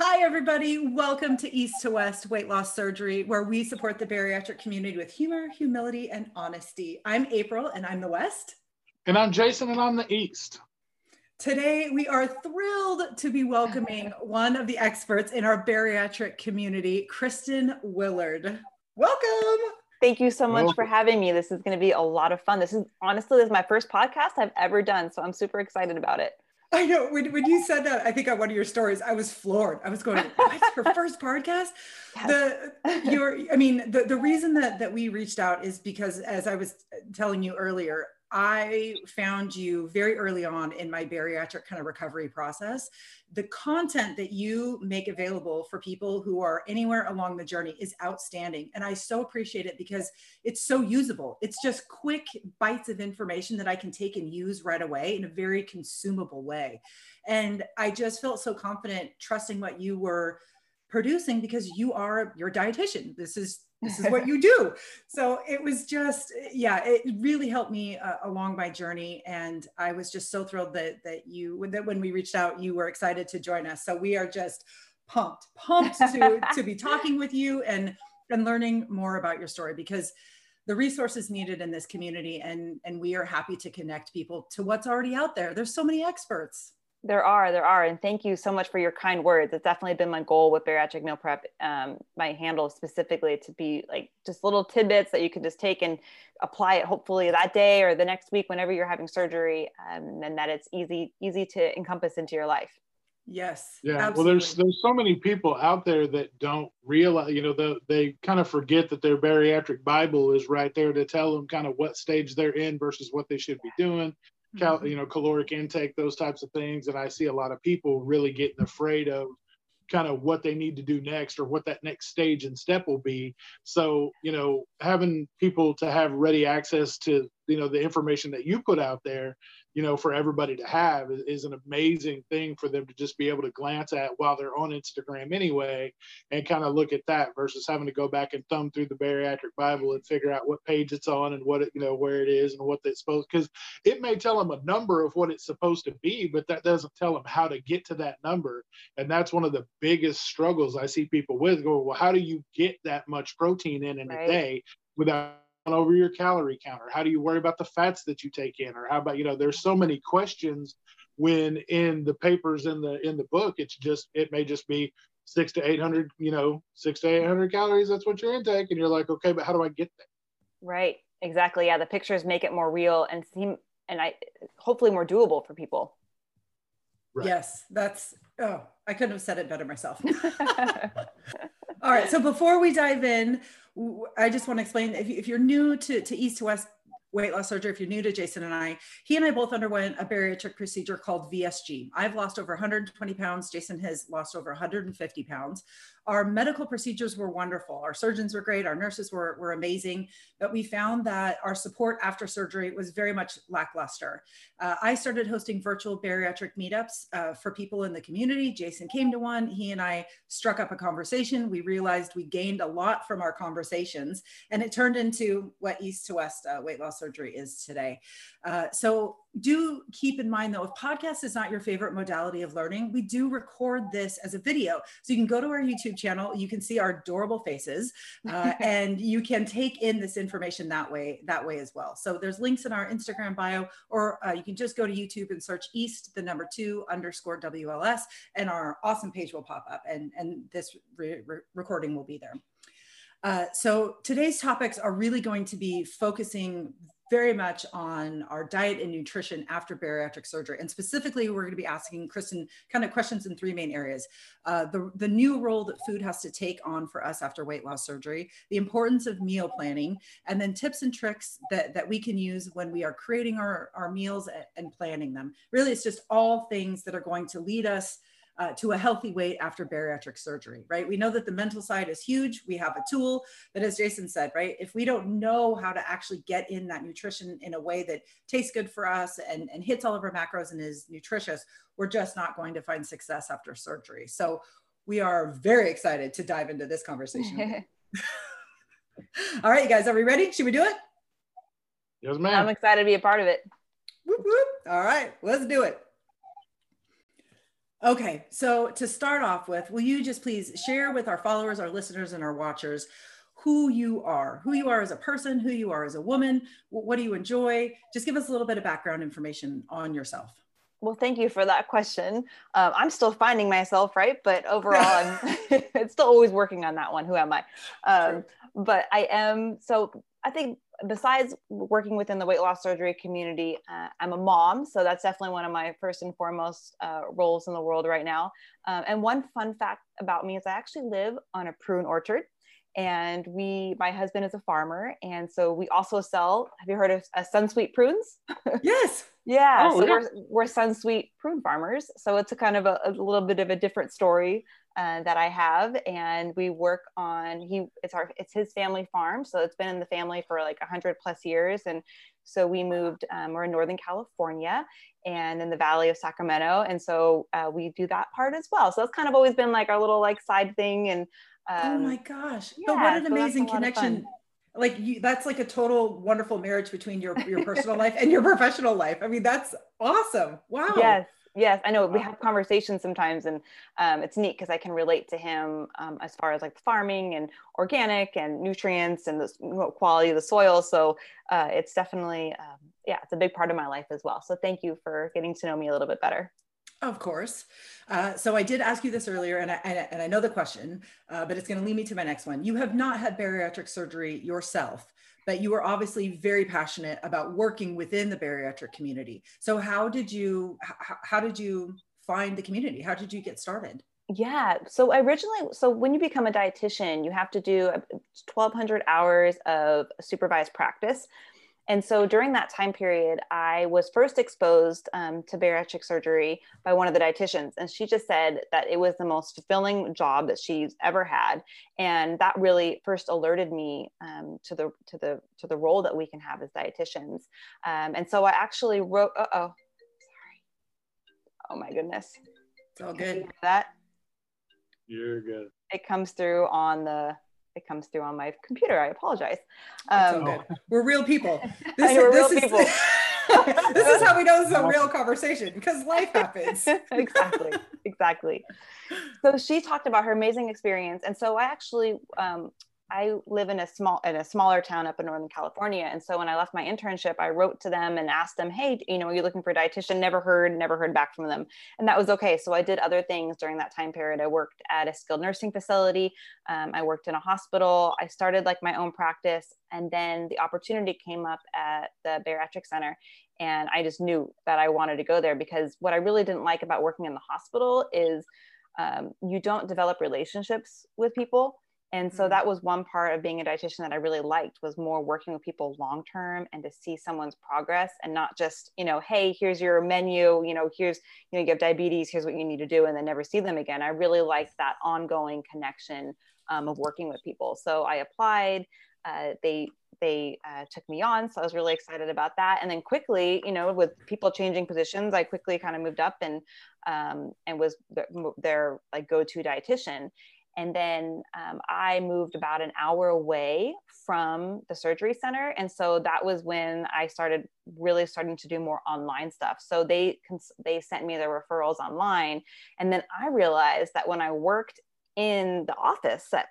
Hi, everybody. Welcome to East to West Weight Loss Surgery, where we support the bariatric community with humor, humility, and honesty. I'm April, and I'm the West. And I'm Jason, and I'm the East. Today, we are thrilled to be welcoming one of the experts in our bariatric community, Kristen Willard. Welcome. Thank you so much for having me. This is going to be a lot of fun. This is honestly, this is my first podcast I've ever done, so I'm super excited about it. I know when, when you said that, I think on one of your stories, I was floored. I was going, "What's her first podcast?" Yes. The your, I mean, the the reason that that we reached out is because, as I was uh, telling you earlier, I found you very early on in my bariatric kind of recovery process. The content that you make available for people who are anywhere along the journey is outstanding. And I so appreciate it because it's so usable. It's just quick bites of information that I can take and use right away in a very consumable way. And I just felt so confident trusting what you were producing because you are your dietitian. This is this is what you do. So it was just yeah it really helped me uh, along my journey. And i was just so thrilled that that you that when we reached out you were excited to join us. So we are just pumped pumped to to be talking with you and and learning more about your story because the resources needed in this community and and we are happy to connect people to what's already out there. There's so many experts there are, there are, and thank you so much for your kind words. It's definitely been my goal with bariatric meal prep. Um, my handle specifically to be like just little tidbits that you can just take and apply it, hopefully that day or the next week, whenever you're having surgery, um, and that it's easy, easy to encompass into your life. Yes. Yeah. Absolutely. Well, there's there's so many people out there that don't realize, you know, the, they kind of forget that their bariatric Bible is right there to tell them kind of what stage they're in versus what they should be doing cal- mm-hmm. you know caloric intake those types of things and i see a lot of people really getting afraid of kind of what they need to do next or what that next stage and step will be so you know having people to have ready access to you know the information that you put out there you know, for everybody to have is, is, an amazing thing for them to just be able to glance at while they're on Instagram anyway, and kind of look at that versus having to go back and thumb through the bariatric Bible and figure out what page it's on and what it, you know, where it is and what it's supposed. Because it may tell them a number of what it's supposed to be, but that doesn't tell them how to get to that number. And that's one of the biggest struggles I see people with. Going, well, how do you get that much protein in in right. a day without over your calorie counter? How do you worry about the fats that you take in? Or how about, you know, there's so many questions when in the papers in the in the book, it's just it may just be six to eight hundred, you know, six to eight hundred calories, that's what your intake. And you're like, okay, but how do I get there? Right. Exactly. Yeah. The pictures make it more real and seem and I hopefully more doable for people. Right. Yes, that's oh, I couldn't have said it better myself. All right. So before we dive in, I just want to explain if, you're new to, to East to West weight loss surgery, if you're new to Jason and I, he and I both underwent a bariatric procedure called VSG. I've lost over 120 pounds. Jason has lost over 150 pounds. Our medical procedures were wonderful. Our surgeons were great. Our nurses were, were amazing. But we found that our support after surgery was very much lackluster. Uh, I started hosting virtual bariatric meetups uh, for people in the community. Jason came to one. He and I struck up a conversation. We realized we gained a lot from our conversations, and it turned into what East to West uh, weight loss surgery is today. Uh, so do keep in mind though, if podcast is not your favorite modality of learning, we do record this as a video. So you can go to our YouTube channel, you can see our adorable faces, uh, and you can take in this information that way, that way as well. So there's links in our Instagram bio, or uh, you can just go to YouTube and search East, the number two underscore WLS, and our awesome page will pop up and, and this re re recording will be there. Uh, so today's topics are really going to be focusing very much on our diet and nutrition after bariatric surgery. And specifically, we're going to be asking Kristen kind of questions in three main areas. Uh, the, the new role that food has to take on for us after weight loss surgery, the importance of meal planning, and then tips and tricks that, that we can use when we are creating our, our meals and planning them. Really, it's just all things that are going to lead us uh, to a healthy weight after bariatric surgery, right? We know that the mental side is huge. We have a tool, but as Jason said, right, if we don't know how to actually get in that nutrition in a way that tastes good for us and, and hits all of our macros and is nutritious, we're just not going to find success after surgery. So we are very excited to dive into this conversation. all right, you guys, are we ready? Should we do it? Yes, ma'am. I'm excited to be a part of it. Whoop, whoop. All right, let's do it. Okay, so to start off with, will you just please share with our followers, our listeners, and our watchers who you are, who you are as a person, who you are as a woman, what do you enjoy? Just give us a little bit of background information on yourself. Well, thank you for that question. Um, I'm still finding myself, right? But overall, I'm it's still always working on that one. Who am I? Um, but I am. So I think besides working within the weight loss surgery community, uh, I'm a mom. So that's definitely one of my first and foremost uh, roles in the world right now. Um, and one fun fact about me is I actually live on a prune orchard and we my husband is a farmer and so we also sell have you heard of uh, sunsweet prunes yes yeah oh, so yeah. we're, we're sunsweet prune farmers so it's a kind of a, a little bit of a different story uh, that i have and we work on he it's our it's his family farm so it's been in the family for like 100 plus years and so we moved um, we're in northern california and in the valley of sacramento and so uh, we do that part as well so it's kind of always been like our little like side thing and um, oh my gosh! Yeah, but what an so amazing connection! Like you, that's like a total wonderful marriage between your your personal life and your professional life. I mean, that's awesome! Wow. Yes, yes. I know we have conversations sometimes, and um, it's neat because I can relate to him um, as far as like farming and organic and nutrients and the quality of the soil. So uh, it's definitely, um, yeah, it's a big part of my life as well. So thank you for getting to know me a little bit better. Of course. Uh, so I did ask you this earlier, and I, and I know the question, uh, but it's going to lead me to my next one. You have not had bariatric surgery yourself, but you were obviously very passionate about working within the bariatric community. So how did you how, how did you find the community? How did you get started? Yeah. So originally, so when you become a dietitian, you have to do uh, 1,200 hours of supervised practice. And so during that time period, I was first exposed um, to bariatric surgery by one of the dietitians. And she just said that it was the most fulfilling job that she's ever had. And that really first alerted me um, to the to the to the role that we can have as dietitians. Um, and so I actually wrote, uh oh, sorry. Oh my goodness. It's all good. That you're good. It comes through on the it comes through on my computer. I apologize. Um, we're real people. This, we're this real is, people. this is how we know this is a real conversation because life happens. exactly. Exactly. So she talked about her amazing experience. And so I actually um, I live in a small in a smaller town up in Northern California, and so when I left my internship, I wrote to them and asked them, "Hey, you know, are you looking for a dietitian?" Never heard, never heard back from them, and that was okay. So I did other things during that time period. I worked at a skilled nursing facility. Um, I worked in a hospital. I started like my own practice, and then the opportunity came up at the bariatric center, and I just knew that I wanted to go there because what I really didn't like about working in the hospital is um, you don't develop relationships with people and so mm-hmm. that was one part of being a dietitian that i really liked was more working with people long term and to see someone's progress and not just you know hey here's your menu you know here's you know you have diabetes here's what you need to do and then never see them again. I really liked that ongoing connection um, of working with people. So i applied uh, they they uh, took me on so i was really excited about that. And then quickly you know with people changing positions i quickly kind of moved up and um, and was their, their like go-to dietitian and then um, I moved about an hour away from the surgery center. And so that was when I started really starting to do more online stuff. So they, they sent me the referrals online. And then I realized that when I worked in the office that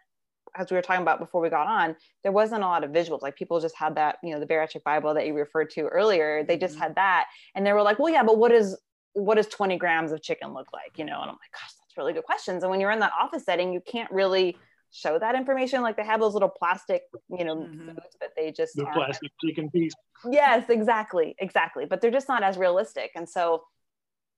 as we were talking about before we got on, there wasn't a lot of visuals. Like people just had that, you know, the bariatric Bible that you referred to earlier. They just mm-hmm. had that, and they were like, "Well, yeah, but what is what does 20 grams of chicken look like?" You know, and I'm like, "Gosh, really good questions. And when you're in that office setting, you can't really show that information. Like they have those little plastic, you know, mm-hmm. but they just the plastic chicken piece. Yes, exactly, exactly. But they're just not as realistic. And so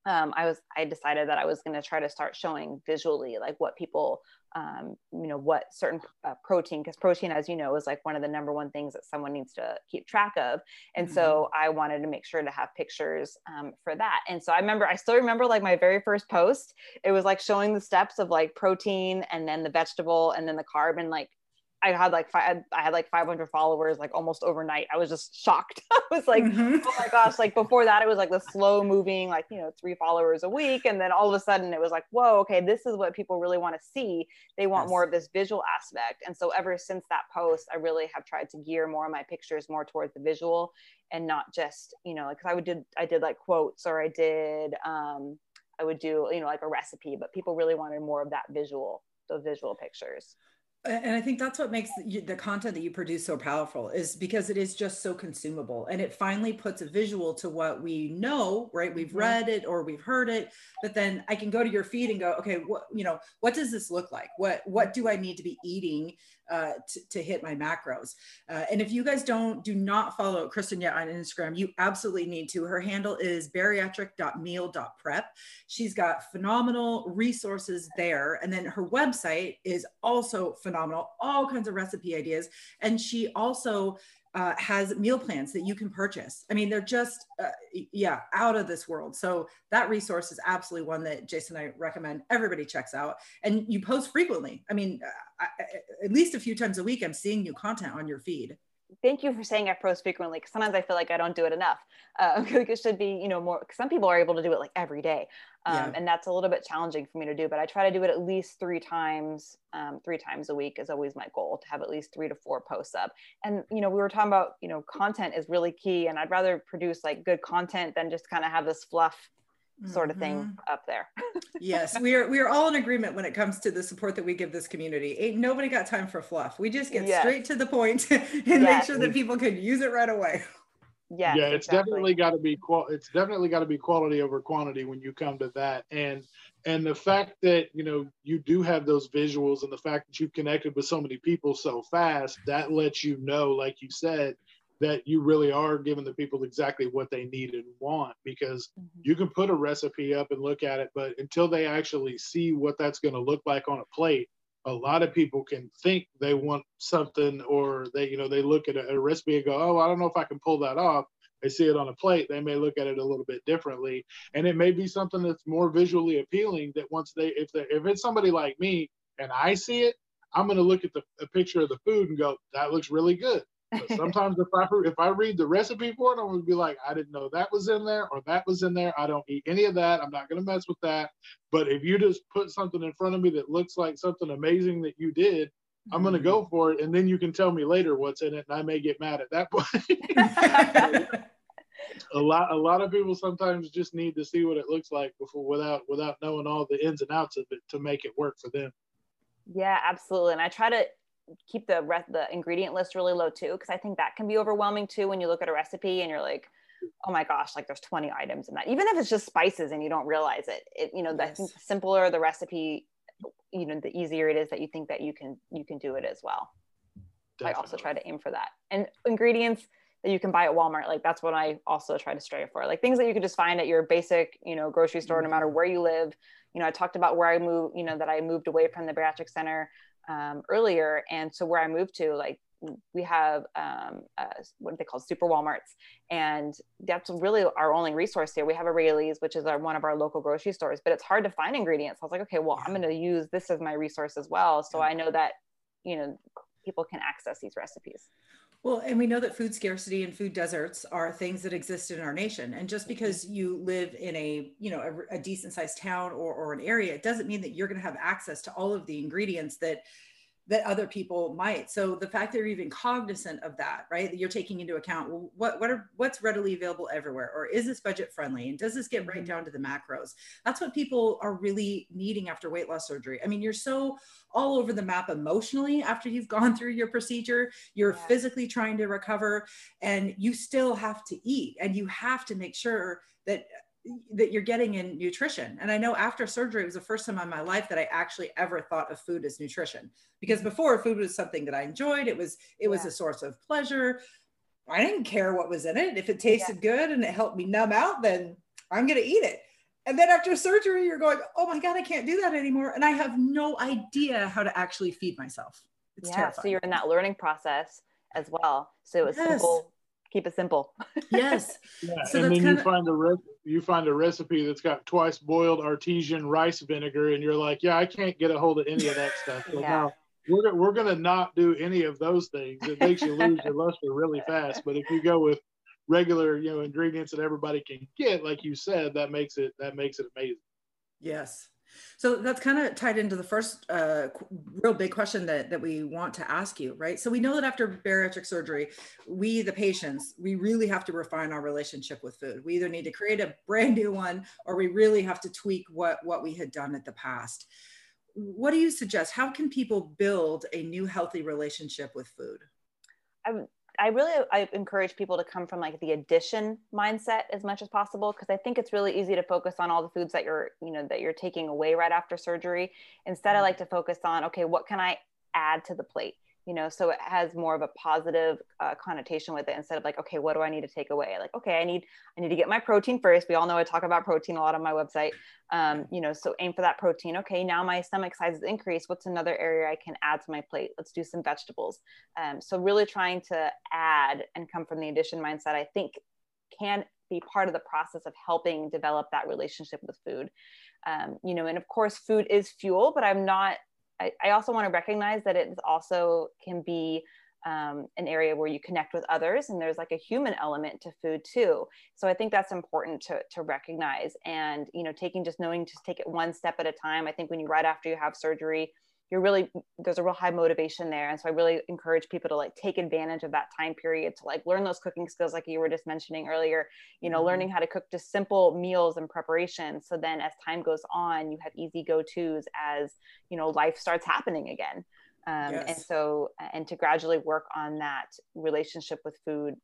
um, I was I decided that I was going to try to start showing visually like what people um, you know what certain uh, protein because protein as you know is like one of the number one things that someone needs to keep track of. And mm-hmm. so i wanted to make sure to have pictures um, for that. And so i remember i still remember like my very first post. It was like showing the steps of like protein and then the vegetable and then the carb and like I had like five, I had like 500 followers like almost overnight. I was just shocked. I was like, mm-hmm. oh my gosh! Like before that, it was like the slow moving, like you know, three followers a week, and then all of a sudden, it was like, whoa, okay, this is what people really want to see. They want yes. more of this visual aspect. And so ever since that post, I really have tried to gear more of my pictures more towards the visual and not just you know, like I would did I did like quotes or I did um I would do, you know, like a recipe, but people really wanted more of that visual, those visual pictures and i think that's what makes the, content that you produce so powerful is because it is just so consumable and it finally puts a visual to what we know right we've mm-hmm. read it or we've heard it but then i can go to your feed and go okay what you know what does this look like what what do i need to be eating uh, to, to, hit my macros. Uh, and if you guys don't, do not follow Kristen yet on Instagram, you absolutely need to. Her handle is bariatric.meal.prep. She's got phenomenal resources there. And then her website is also phenomenal, all kinds of recipe ideas. And she also uh, has meal plans that you can purchase. I mean, they're just, uh, yeah, out of this world. So that resource is absolutely one that Jason and I recommend everybody checks out. And you post frequently. I mean, I, at least a few times a week, I'm seeing new content on your feed thank you for saying I post frequently because sometimes I feel like I don't do it enough. Uh, it should be, you know, more. Some people are able to do it like every day, um, yeah. and that's a little bit challenging for me to do. But I try to do it at least three times. Um, three times a week is always my goal to have at least three to four posts up. And you know, we were talking about, you know, content is really key, and I'd rather produce like good content than just kind of have this fluff sort of thing mm-hmm. up there. yes, we are we are all in agreement when it comes to the support that we give this community. Ain't nobody got time for fluff. We just get yes. straight to the point and yes. make sure that people can use it right away. Yes, yeah, it's exactly. definitely got to be qual. It's definitely got to be quality over quantity when you come to that, and and the fact that you know you do have those visuals, and the fact that you've connected with so many people so fast, that lets you know, like you said, that you really are giving the people exactly what they need and want because mm-hmm. you can put a recipe up and look at it but until they actually see what that's going to look like on a plate a lot of people can think they want something or they you know they look at a, a recipe and go oh i don't know if i can pull that off. They see it on a plate they may look at it a little bit differently. And it may be something that's more visually appealing that once they if they if it's somebody like me and i see it i'm going to look at the a picture of the food and go that looks really good sometimes if I if I read the recipe for it, I'm gonna be like, I didn't know that was in there or that was in there. I don't eat any of that. I'm not gonna mess with that. But if you just put something in front of me that looks like something amazing that you did. I'm gonna go mm-hmm. for it, and then you can tell me later what's in it, and I may get mad at that point. a lot a lot of people sometimes just need to see what it looks like before without without knowing all the ins and outs of it to make it work for them. Yeah, absolutely. And I try to keep the re- the ingredient list really low too because i think that can be overwhelming too when you look at a recipe and you're like oh my gosh like there's 20 items in that even if it's just spices and you don't realize it it you know yes. i think the simpler the recipe you know the easier it is that you think that you can you can do it as well Definitely. i also try to aim for that and ingredients that you can buy at walmart like that's what i also try to strive for like things that you could just find at your basic you know grocery store mm-hmm. no matter where you live you know i talked about where i moved you know that i moved away from the bariatric center um, earlier. And so where I moved to, like we have um, uh, what they call super Walmarts, and that's really our only resource here. We have a Raley's, which is our one of our local grocery stores, but it's hard to find ingredients. I was like, okay, well, I'm going to use this as my resource as well, so I know that you know people can access these recipes. Well, and we know that food scarcity and food deserts are things that exist in our nation. And just mm-hmm. because you live in a, you know, a, a decent sized town or, or an area, it doesn't mean that you're going to have access to all of the ingredients that that other people might. So the fact that you're even cognizant of that, right? That you're taking into account well, what what are what's readily available everywhere, or is this budget friendly, and does this get right mm-hmm. down to the macros? That's what people are really needing after weight loss surgery. I mean, you're so all over the map emotionally after you've gone through your procedure. You're yeah. physically trying to recover, and you still have to eat, and you have to make sure that that you're getting in nutrition. And I know after surgery, it was the first time in my life that I actually ever thought of food as nutrition. Because mm-hmm. before, food was something that I enjoyed. It was it was yeah. a source of pleasure. I didn't care what was in it. If it tasted yeah. good and it helped me numb out, then I'm going to eat it. And then after surgery, you're going, oh my God, I can't do that anymore. And I have no idea how to actually feed myself. It's yeah. Terrifying. So you're in that learning process as well. So it's yes. simple keep it simple. yes. Yeah. So and then you of... find a re- you find a recipe that's got twice boiled artesian rice vinegar, and you're like, yeah, I can't get a hold of any of that stuff. So yeah. now we're we're gonna not do any of those things. It makes you lose your luster really fast. But if you go with regular, you know, ingredients that everybody can get, like you said, that makes it that makes it amazing. Yes. So that's kind of tied into the first uh, real big question that, that we want to ask you, right? So we know that after bariatric surgery, we, the patients, we really have to refine our relationship with food. We either need to create a brand new one or we really have to tweak what, what we had done at the past. What do you suggest? How can people build a new healthy relationship with food? I I really I encourage people to come from like the addition mindset as much as possible because I think it's really easy to focus on all the foods that you're you know that you're taking away right after surgery. Instead, I mm-hmm. like to focus on okay, what can I add to the plate? You know so it has more of a positive uh, connotation with it instead of like okay what do i need to take away? Like okay i need i need to get my protein first. We all know i talk about protein a lot on my website. Um, you know so aim for that protein. Okay now my stomach size is increased. What's another area i can add to my plate? Let's do some vegetables. Um, so really trying to add and come from the addition mindset i think can be part of the process of helping develop that relationship with food. Um, you know and of course food is fuel but i'm not I, I also want to recognize that it also can be um, an area where you connect with others and there's like a human element to food too. So i think that's important to, to recognize and you know taking just knowing to take it one step at a time. I think when you right after you have surgery you're really there's a real high motivation there. And so i really encourage people to like take advantage of that time period to like learn those cooking skills like you were just mentioning earlier you know mm-hmm. learning how to cook just simple meals and preparation. So then as time goes on you have easy go-to's as you know life starts happening again. Um, yes. and so and to gradually work on that relationship with food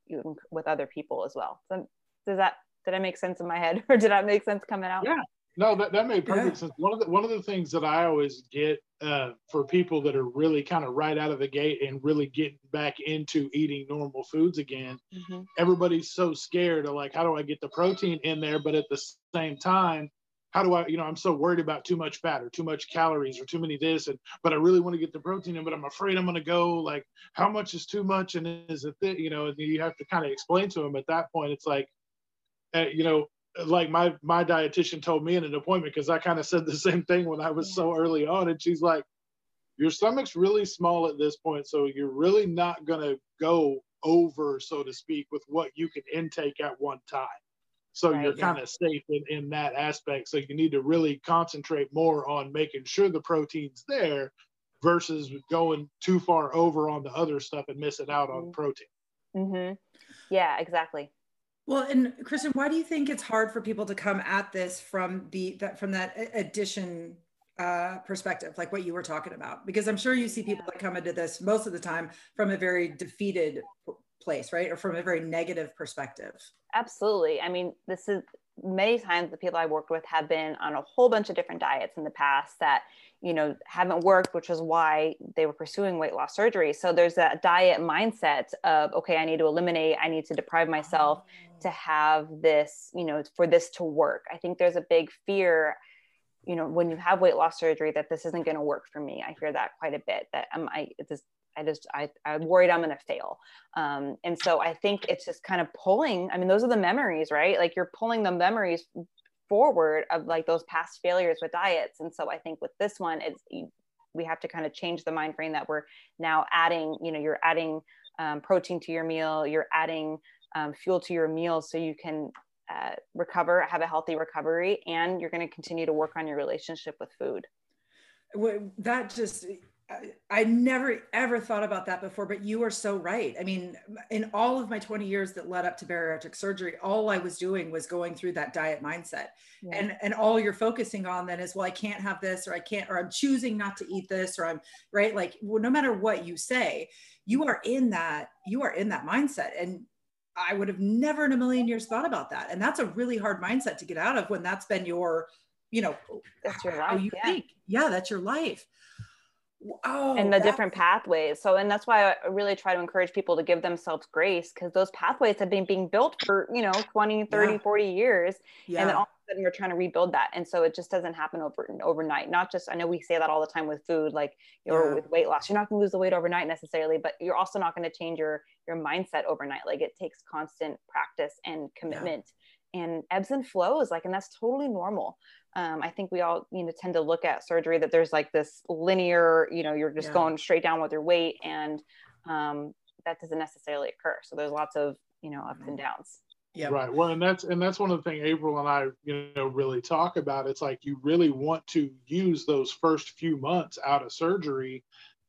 with other people as well. So does that did i make sense in my head? Or did that make sense coming out? Yeah no, that, that made perfect yeah. sense. One of the one of the things that I always get uh, for people that are really kind of right out of the gate and really getting back into eating normal foods again, mm-hmm. everybody's so scared of like, how do I get the protein in there? But at the same time, how do I, you know, I'm so worried about too much fat or too much calories or too many this, and but I really want to get the protein in, but I'm afraid I'm going to go like, how much is too much, and is it, th-? you know, and you have to kind of explain to them at that point. It's like, uh, you know, like my my dietitian told me in an appointment because I kind of said the same thing when I was so early on, and she's like, "Your stomach's really small at this point, so you're really not gonna go over, so to speak, with what you can intake at one time. So right, you're yeah. kind of safe in, in that aspect. So you need to really concentrate more on making sure the protein's there versus going too far over on the other stuff and missing out on mm-hmm. protein. Mm-hmm. Yeah, exactly. Well, and Kristen, why do you think it's hard for people to come at this from the that from that addition uh, perspective, like what you were talking about? Because I'm sure you see people that come into this most of the time from a very defeated place, right, or from a very negative perspective. Absolutely. I mean, this is many times the people I worked with have been on a whole bunch of different diets in the past that you know haven't worked which is why they were pursuing weight loss surgery. So there's that diet mindset of okay i need to eliminate i need to deprive myself to ah. have this you know for this to work. I think there's a big fear you know when you have weight loss surgery that this isn't going to work for me. I hear that quite a bit that am i this I just I, I'm worried I'm gonna fail. Um, and so I think it's just kind of pulling. I mean, those are the memories, right? Like you're pulling the memories forward of like those past failures with diets and so i think with this one it's we have to kind of change the mind frame that we're now adding you know you're adding um, protein to your meal you're adding um, fuel to your meal so you can uh, recover have a healthy recovery and you're going to continue to work on your relationship with food that just I never ever thought about that before, but you are so right. I mean, in all of my 20 years that led up to bariatric surgery, all I was doing was going through that diet mindset. Yeah. And and all you're focusing on then is, well, I can't have this, or I can't, or I'm choosing not to eat this, or I'm right. Like well, no matter what you say, you are in that, you are in that mindset. And I would have never in a million years thought about that. And that's a really hard mindset to get out of when that's been your, you know, that's your life. you yeah. think. Yeah, that's your life oh, and the different pathways. So, and that's why I really try to encourage people to give themselves grace because those pathways have been being built for, you know, 20, 30, yeah. 40 years. Yeah. And then all of a sudden we're trying to rebuild that. And so it just doesn't happen over overnight. Not just, I know we say that all the time with food, like, or yeah. with weight loss, you're not going to lose the weight overnight necessarily, but you're also not going to change your, your mindset overnight. Like it takes constant practice and commitment and ebbs and flows like and that's totally normal um, i think we all you know tend to look at surgery that there's like this linear you know you're just yeah. going straight down with your weight and um, that doesn't necessarily occur so there's lots of you know ups and downs Yeah. Right. Well, and that's and that's one of the things April and I, you know, really talk about. It's like you really want to use those first few months out of surgery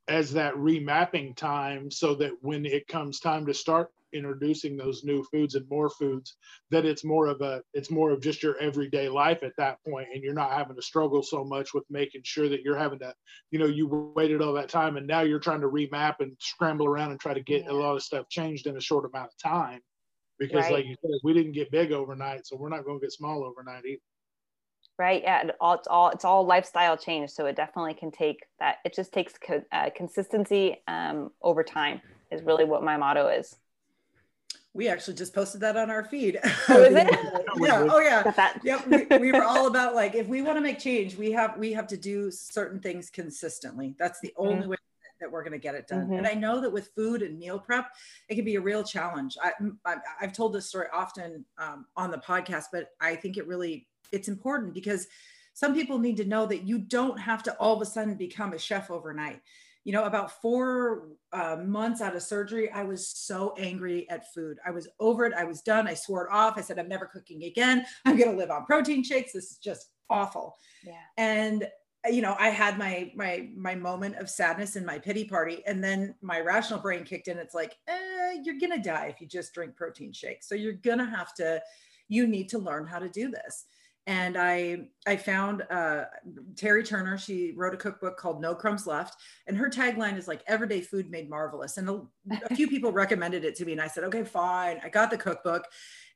as that remapping time so that when it comes time to start introducing those new foods and more foods that it's more of a it's more of just your everyday life at that point and you're not having to struggle so much with making sure that you're having to you know you waited all that time and now you're trying to remap and scramble around and try to get yeah. a lot of stuff changed in a short amount of time because right. like you said we didn't get big overnight so we're not going to get small overnight either right yeah it's all it's all lifestyle change so it definitely can take that it just takes co- uh, consistency um, over time is really what my motto is we actually just posted that on our feed. Oh, is it? yeah. Oh, yeah. Yep. We, we, were all about like if we want to make change, we have we have to do certain things consistently. That's the mm-hmm. only way that we're going to get it done. Mm-hmm. And I know that with food and meal prep, it can be a real challenge. I, have told this story often um, on the podcast, but I think it really it's important because some people need to know that you don't have to all of a sudden become a chef overnight. You know, about four uh, months out of surgery, I was so angry at food. I was over it. I was done. I swore it off. I said, I'm never cooking again. I'm going to live on protein shakes. This is just awful. Yeah. And you know i had my my my moment of sadness and my pity party and then my rational brain kicked in it's like eh, you're gonna die if you just drink protein shakes so you're gonna have to you need to learn how to do this and i i found uh, teri turner she wrote a cookbook called no crumbs left and her tagline is like everyday food made marvelous and a, a few people recommended it to me and i said okay fine i got the cookbook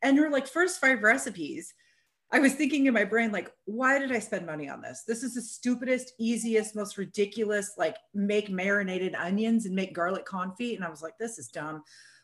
and her like first five recipes I was thinking in my brain, like, why did I spend money on this? This is the stupidest, easiest, most ridiculous, like make marinated onions and make garlic confit. And I was like, this is dumb.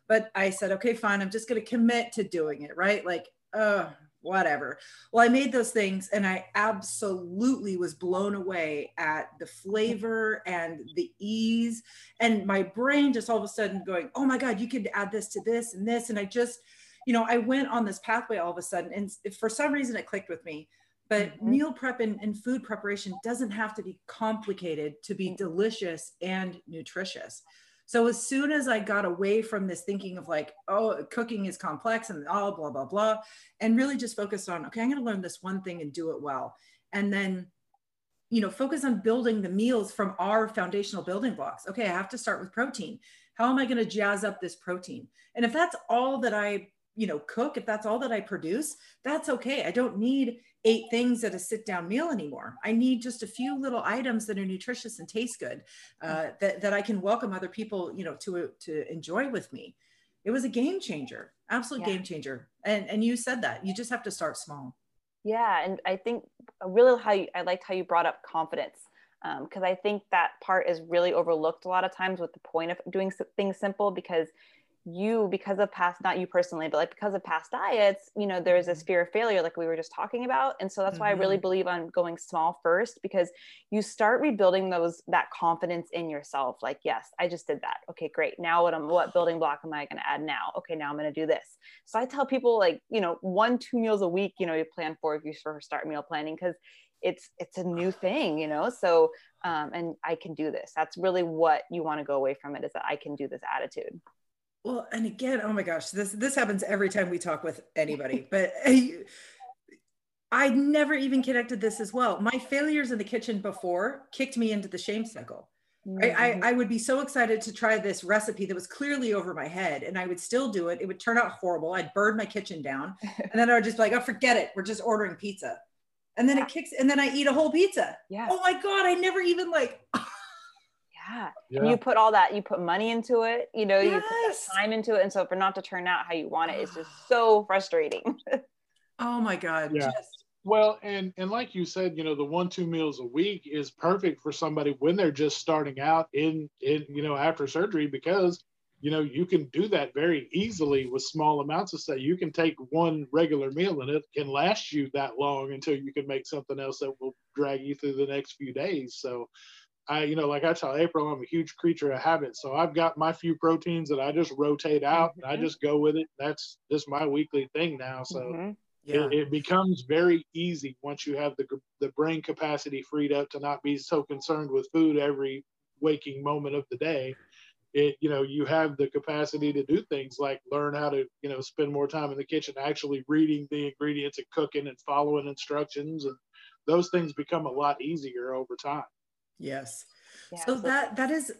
But I said, okay, fine. I'm just going to commit to doing it. Right. Like, uh, whatever. Well, I made those things and I absolutely was blown away at the flavor and the ease. And my brain just all of a sudden going, oh my God, you could add this to this and this. And I just, you know, I went on this pathway all of a sudden, and for some reason it clicked with me. But mm-hmm. meal prep and, and, food preparation doesn't have to be complicated to be delicious and nutritious. So as soon as I got away from this thinking of like, oh, cooking is complex and all blah blah blah, and really just focused on, okay, I'm going to learn this one thing and do it well, and then you know focus on building the meals from our foundational building blocks. Okay i have to start with protein. How am i going to jazz up this protein? And if that's all that i you know cook if that's all that i produce that's okay. I don't need eight things at a sit down meal anymore. I need just a few little items that are nutritious and taste good uh, that, that i can welcome other people you know to to enjoy with me. It was a game changer absolute yeah. game changer. And and you said that you just have to start small. Yeah and i think really how you, i liked how you brought up confidence because um, i think that part is really overlooked a lot of times with the point of doing things simple because you because of past not you personally but like because of past diets you know there's this mm-hmm. fear of failure like we were just talking about. And so that's mm-hmm. why i really mm-hmm. believe on going small first because you start rebuilding those that confidence in yourself like yes i just did that. Okay great. Now what i'm what building block am i going to add now? Okay now i'm going to do this. So i tell people like you know one two meals a week you know you plan for if you first start meal planning because it's it's a new thing you know? So um, and i can do this. That's really what you want to go away from it is that i can do this attitude well, and again, oh my gosh, this this happens every time we talk with anybody, but I, I never even connected this as well. My failures in the kitchen before kicked me into the shame cycle. Mm-hmm. I, I, mm-hmm. I would be so excited to try this recipe that was clearly over my head, and I would still do it. It would turn out horrible. I'd burn my kitchen down, and then I would just be like, "Oh, forget it. We're just ordering pizza." And then yeah. it kicks, and then I eat a whole pizza. Yeah. Oh my god! I never even like. Yeah. yeah. You put all that, you put money into it, you know, yes. you put time into it. And so for not to turn out how you want it, it's just so frustrating. oh my God. Yeah. Just... Well, and and like you said, you know, the one two meals a week is perfect for somebody when they're just starting out in in you know after surgery because you know you can do that very easily with small amounts of stuff. You can take one regular meal and it can last you that long until you can make something else that will drag you through the next few days. So I, you know, like I tell April, I'm a huge creature of habit. So I've got my few proteins that I just rotate out mm-hmm. and I mm-hmm. just go with it. That's just my weekly thing now. So mm-hmm. yeah. it, it, becomes very easy once you have the, the brain capacity freed up to not be so concerned with food every waking moment of the day. it you know you have the capacity to do things like learn how to you know spend more time in the kitchen actually reading the ingredients and cooking and following instructions and those things become a lot easier over time yes yeah, so that that is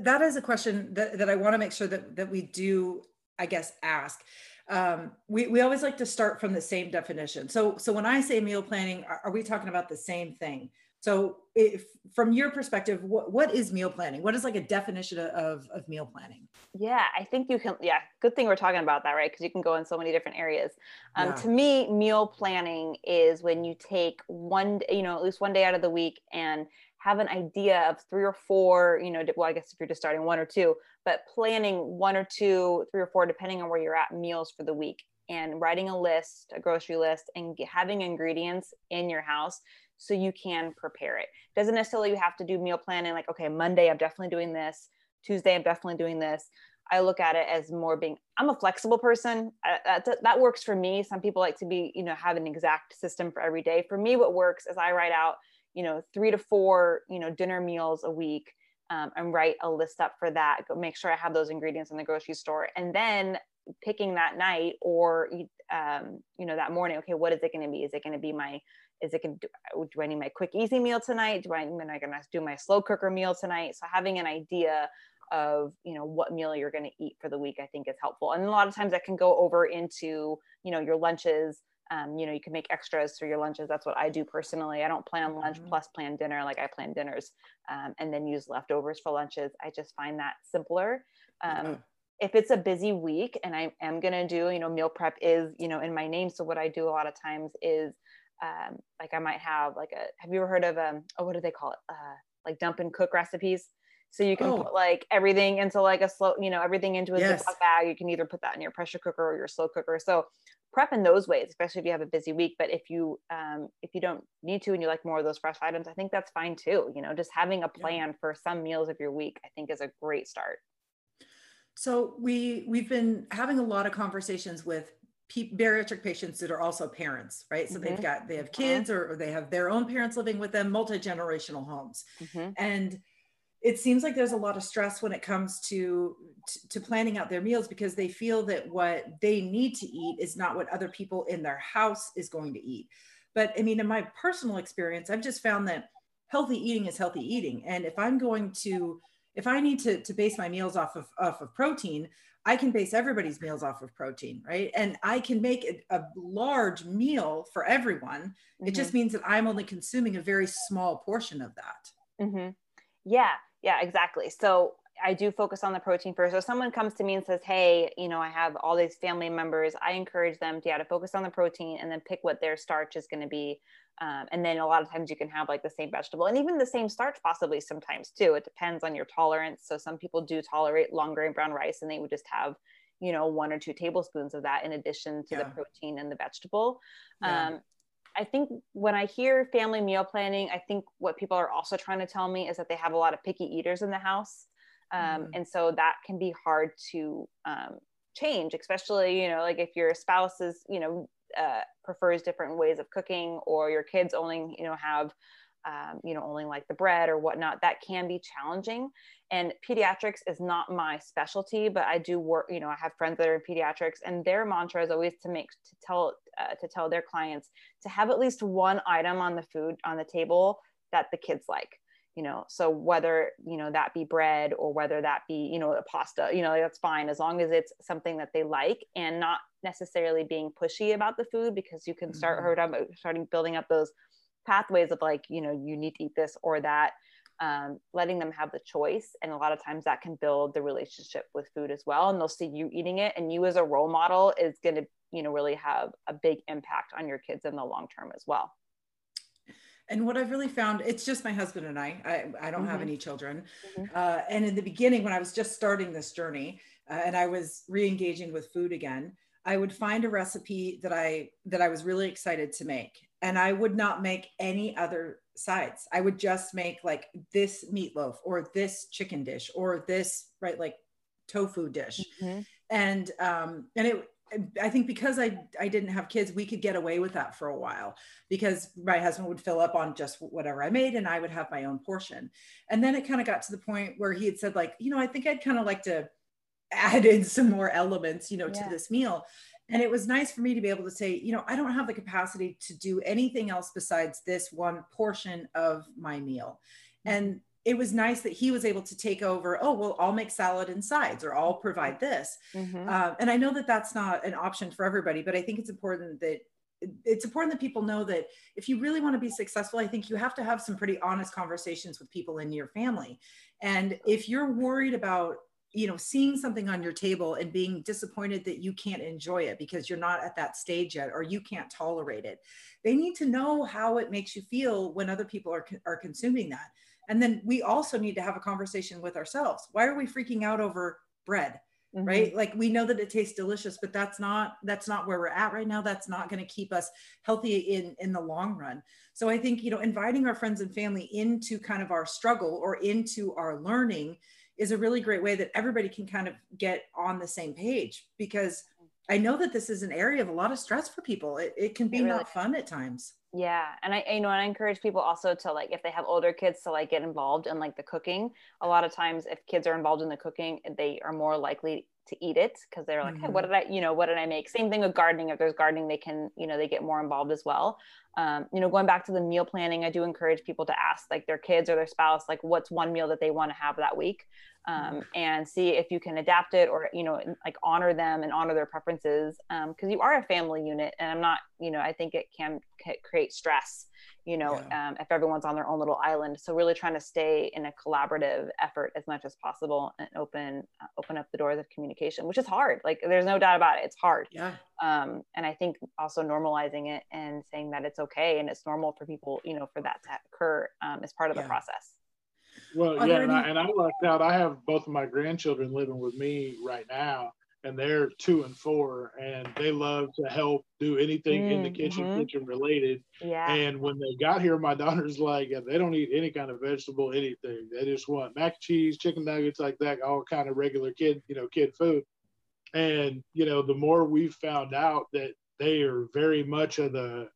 that is a question that, that i want to make sure that that we do i guess ask um, we, we always like to start from the same definition so so when i say meal planning are, are we talking about the same thing so, if from your perspective, what, what is meal planning? What is like a definition of, of meal planning? Yeah, I think you can. Yeah, good thing we're talking about that, right? Because you can go in so many different areas. Um, yeah. To me, meal planning is when you take one, you know, at least one day out of the week and have an idea of three or four, you know, well, I guess if you're just starting one or two, but planning one or two, three or four, depending on where you're at, meals for the week and writing a list, a grocery list, and having ingredients in your house so you can prepare it. Doesn't necessarily you have to do meal planning like, okay, Monday I'm definitely doing this, Tuesday I'm definitely doing this. I look at it as more being I'm a flexible person. that, that works for me. Some people like to be, you know, have an exact system for every day. For me, what works is I write out, you know, three to four, you know, dinner meals a week um, and write a list up for that. Go make sure I have those ingredients in the grocery store, and then picking that night or um, you know that morning. Okay, what is it going to be? Is it going to be my is it going to do, I need my quick easy meal tonight? Do I am I going to do my slow cooker meal tonight? So having an idea of you know what meal you're going to eat for the week, I think is helpful. And a lot of times that can go over into you know your lunches. Um, you know you can make extras for your lunches. That's what I do personally. I don't plan lunch mm-hmm. plus plan dinner like I plan dinners, um, and then use leftovers for lunches. I just find that simpler. Um, mm-hmm if it's a busy week and I am going to do, you know, meal prep is, you know, in my name. So what I do a lot of times is um, like I might have like a have you ever heard of um oh what do they call it uh like dump and cook recipes so you can oh. put like everything into like a slow you know everything into a yes. Ziploc bag you can either put that in your pressure cooker or your slow cooker so prep in those ways especially if you have a busy week but if you um if you don't need to and you like more of those fresh items I think that's fine too you know just having a plan yeah. for some meals of your week I think is a great start so we we've been having a lot of conversations with bariatric patients that are also parents, right? So mm-hmm. they've got they have mm-hmm. kids or, or, they have their own parents living with them, multi generational homes, mm-hmm. and it seems like there's a lot of stress when it comes to, to, to planning out their meals because they feel that what they need to eat is not what other people in their house is going to eat. But I mean, in my personal experience, I've just found that healthy eating is healthy eating, and if I'm going to if I need to, to base my meals off of, off of protein, I can base everybody's meals off of protein, right? And I can make a, a large meal for everyone. Mm-hmm. It just means that I'm only consuming a very small portion of that. Mm-hmm. Yeah, yeah, exactly. So I do focus on the protein first. So someone comes to me and says, "Hey, you know, I have all these family members." I encourage them to yeah to focus on the protein and then pick what their starch is going to be. Um, and then a lot of times you can have like the same vegetable and even the same starch possibly sometimes too. It depends on your tolerance. So some people do tolerate long grain brown rice and they would just have, you know, one or two tablespoons of that in addition to yeah. the protein and the vegetable. Yeah. Um, I think when I hear family meal planning, I think what people are also trying to tell me is that they have a lot of picky eaters in the house. Um, mm. And so that can be hard to um, change, especially, you know, like if your spouse is, you know, uh, prefers different ways of cooking or your kids only you know have um, you know only like the bread or whatnot that can be challenging and pediatrics is not my specialty but i do work you know i have friends that are in pediatrics and their mantra is always to make to tell uh, to tell their clients to have at least one item on the food on the table that the kids like you know so whether you know that be bread or whether that be you know a pasta you know that's fine as long as it's something that they like and not necessarily being pushy about the food because you can start mm-hmm. starting building up those pathways of like you know you need to eat this or that um, letting them have the choice and a lot of times that can build the relationship with food as well and they'll see you eating it and you as a role model is going to you know really have a big impact on your kids in the long term as well and what I've really found, it's just my husband and I. I, I don't mm-hmm. have any children. Mm-hmm. Uh, and in the beginning, when I was just starting this journey, uh, and I was re-engaging with food again, I would find a recipe that I that I was really excited to make, and I would not make any other sides. I would just make like this meatloaf or this chicken dish or this right like tofu dish, mm-hmm. and um, and it I think because I I didn't have kids, we could get away with that for a while because my husband would fill up on just whatever I made and I would have my own portion. And then it kind of got to the point where he had said like, you know, I think I'd kind of like to add in some more elements, you know, yeah. to this meal. And it was nice for me to be able to say, you know, I don't have the capacity to do anything else besides this one portion of my meal. Mm-hmm. And it was nice that he was able to take over oh well i'll make salad and sides or i'll provide this mm-hmm. uh, and i know that that's not an option for everybody but i think it's important that it's important that people know that if you really want to be successful i think you have to have some pretty honest conversations with people in your family and if you're worried about you know seeing something on your table and being disappointed that you can't enjoy it because you're not at that stage yet or you can't tolerate it they need to know how it makes you feel when other people are, are consuming that and then we also need to have a conversation with ourselves. Why are we freaking out over bread? Mm-hmm. Right? Like we know that it tastes delicious, but that's not that's not where we're at right now. That's not going to keep us healthy in in the long run. So I think, you know, inviting our friends and family into kind of our struggle or into our learning is a really great way that everybody can kind of get on the same page because I know that this is an area of a lot of stress for people. It, it can be it really not fun at times. Yeah. And i you know and i encourage people also to like if they have older kids to like get involved in like the cooking. A lot of times if kids are involved in the cooking they are more likely to eat it because they're like mm-hmm. hey what mm-hmm. did i you know what did i make same thing with gardening if there's gardening they can you know they get more involved as well um, you know going back to the meal planning i do encourage people to ask like their kids or their spouse like what's one meal that they want to have that week um, and see if you can adapt it or you know like honor them and honor their preferences because um, you are a family unit and i'm not you know i think it can create stress you know yeah. um, if everyone's on their own little island. So really trying to stay in a collaborative effort as much as possible and open uh, open up the doors of communication which is hard. Like there's no doubt about it. It's hard. Yeah. Um, and i think also normalizing it and saying that it's okay and it's normal for people you know for that to occur um, is part of yeah. the process. Well, Are yeah, and, any- I, and I lucked out. I have both of my grandchildren living with me right now, and they're two and four, and they love to help do anything mm, in the kitchen, mm-hmm. kitchen related. Yeah. And when they got here, my daughter's like, they don't eat any kind of vegetable, anything. They just want mac and cheese, chicken nuggets, like that, all kind of regular kid, you know, kid food. And you know, the more we've found out that they are very much of the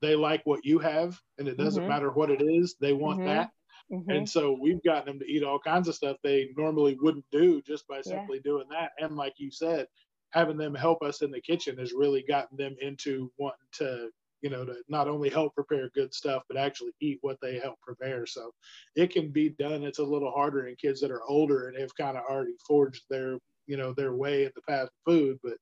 they like what you have and it doesn't mm-hmm. matter what it is they want mm-hmm. that Mm-hmm. And so we've gotten them to eat all kinds of stuff they normally wouldn't do just by simply yeah. doing that. And like you said, having them help us in the kitchen has really gotten them into wanting to, you know, to not only help prepare good stuff, but actually eat what they help prepare. So it can be done. It's a little harder in kids that are older and have kind of already forged their, you know, their way in the path of food. But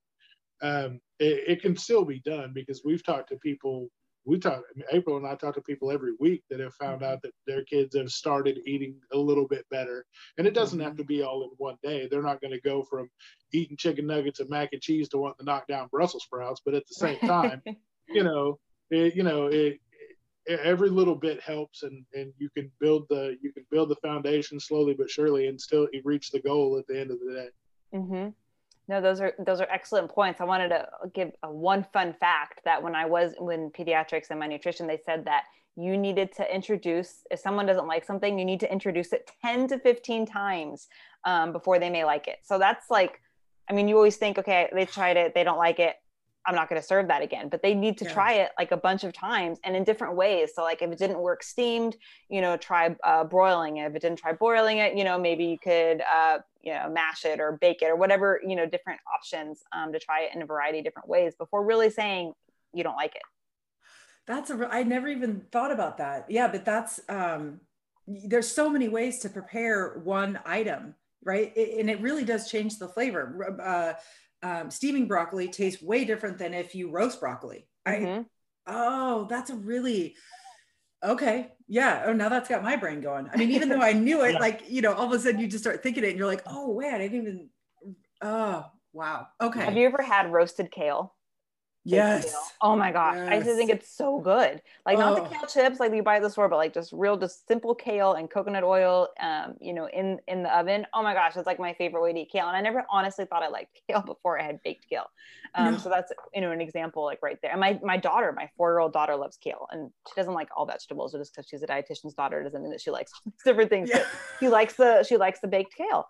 um, it, it can still be done because we've talked to people we talk april and i talk to people every week that have found mm-hmm. out that their kids have started eating a little bit better and it doesn't mm-hmm. have to be all in one day they're not going to go from eating chicken nuggets and mac and cheese to wanting to knock down brussels sprouts but at the same time you know it, you know it, it, every little bit helps and and you can build the you can build the foundation slowly but surely and still reach the goal at the end of the day mm-hmm. No, those are those are excellent points. I wanted to give a one fun fact that when I was in pediatrics and my nutrition, they said that you needed to introduce if someone doesn't like something, you need to introduce it ten to fifteen times um, before they may like it. So that's like, I mean, you always think, okay, they tried it, they don't like it. I'm not going to serve that again. But they need to yeah. try it like a bunch of times and in different ways. So like if it didn't work steamed, you know, try uh, broiling it. If it didn't try boiling it, you know, maybe you could, uh, you know, mash it or bake it or whatever, you know, different options um, to try it in a variety of different ways before really saying you don't like it. That's a, I never even thought about that. Yeah, but that's, um, there's so many ways to prepare one item, right? It, and it really does change the flavor. Uh, um, steaming broccoli tastes way different than if you roast broccoli. Mm-hmm. I, oh, that's a really okay. Yeah. Oh, now that's got my brain going. I mean, even though I knew it, yeah. like, you know, all of a sudden you just start thinking it and you're like, oh, wait, I didn't even, oh, wow. Okay. Have you ever had roasted kale? Yes. Oh my gosh. Yes. I just think it's so good. Like oh. not the kale chips like you buy at the store, but like just real, just simple kale and coconut oil, um, you know, in, in the oven. Oh my gosh. It's like my favorite way to eat kale. And I never honestly thought I liked kale before I had baked kale. Um, no. so that's, you know, an example like right there. And my, my daughter, my four-year-old daughter loves kale and she doesn't like all vegetables So just because she's a dietitian's daughter doesn't mean that she likes different things. Yeah. she likes the, she likes the baked kale.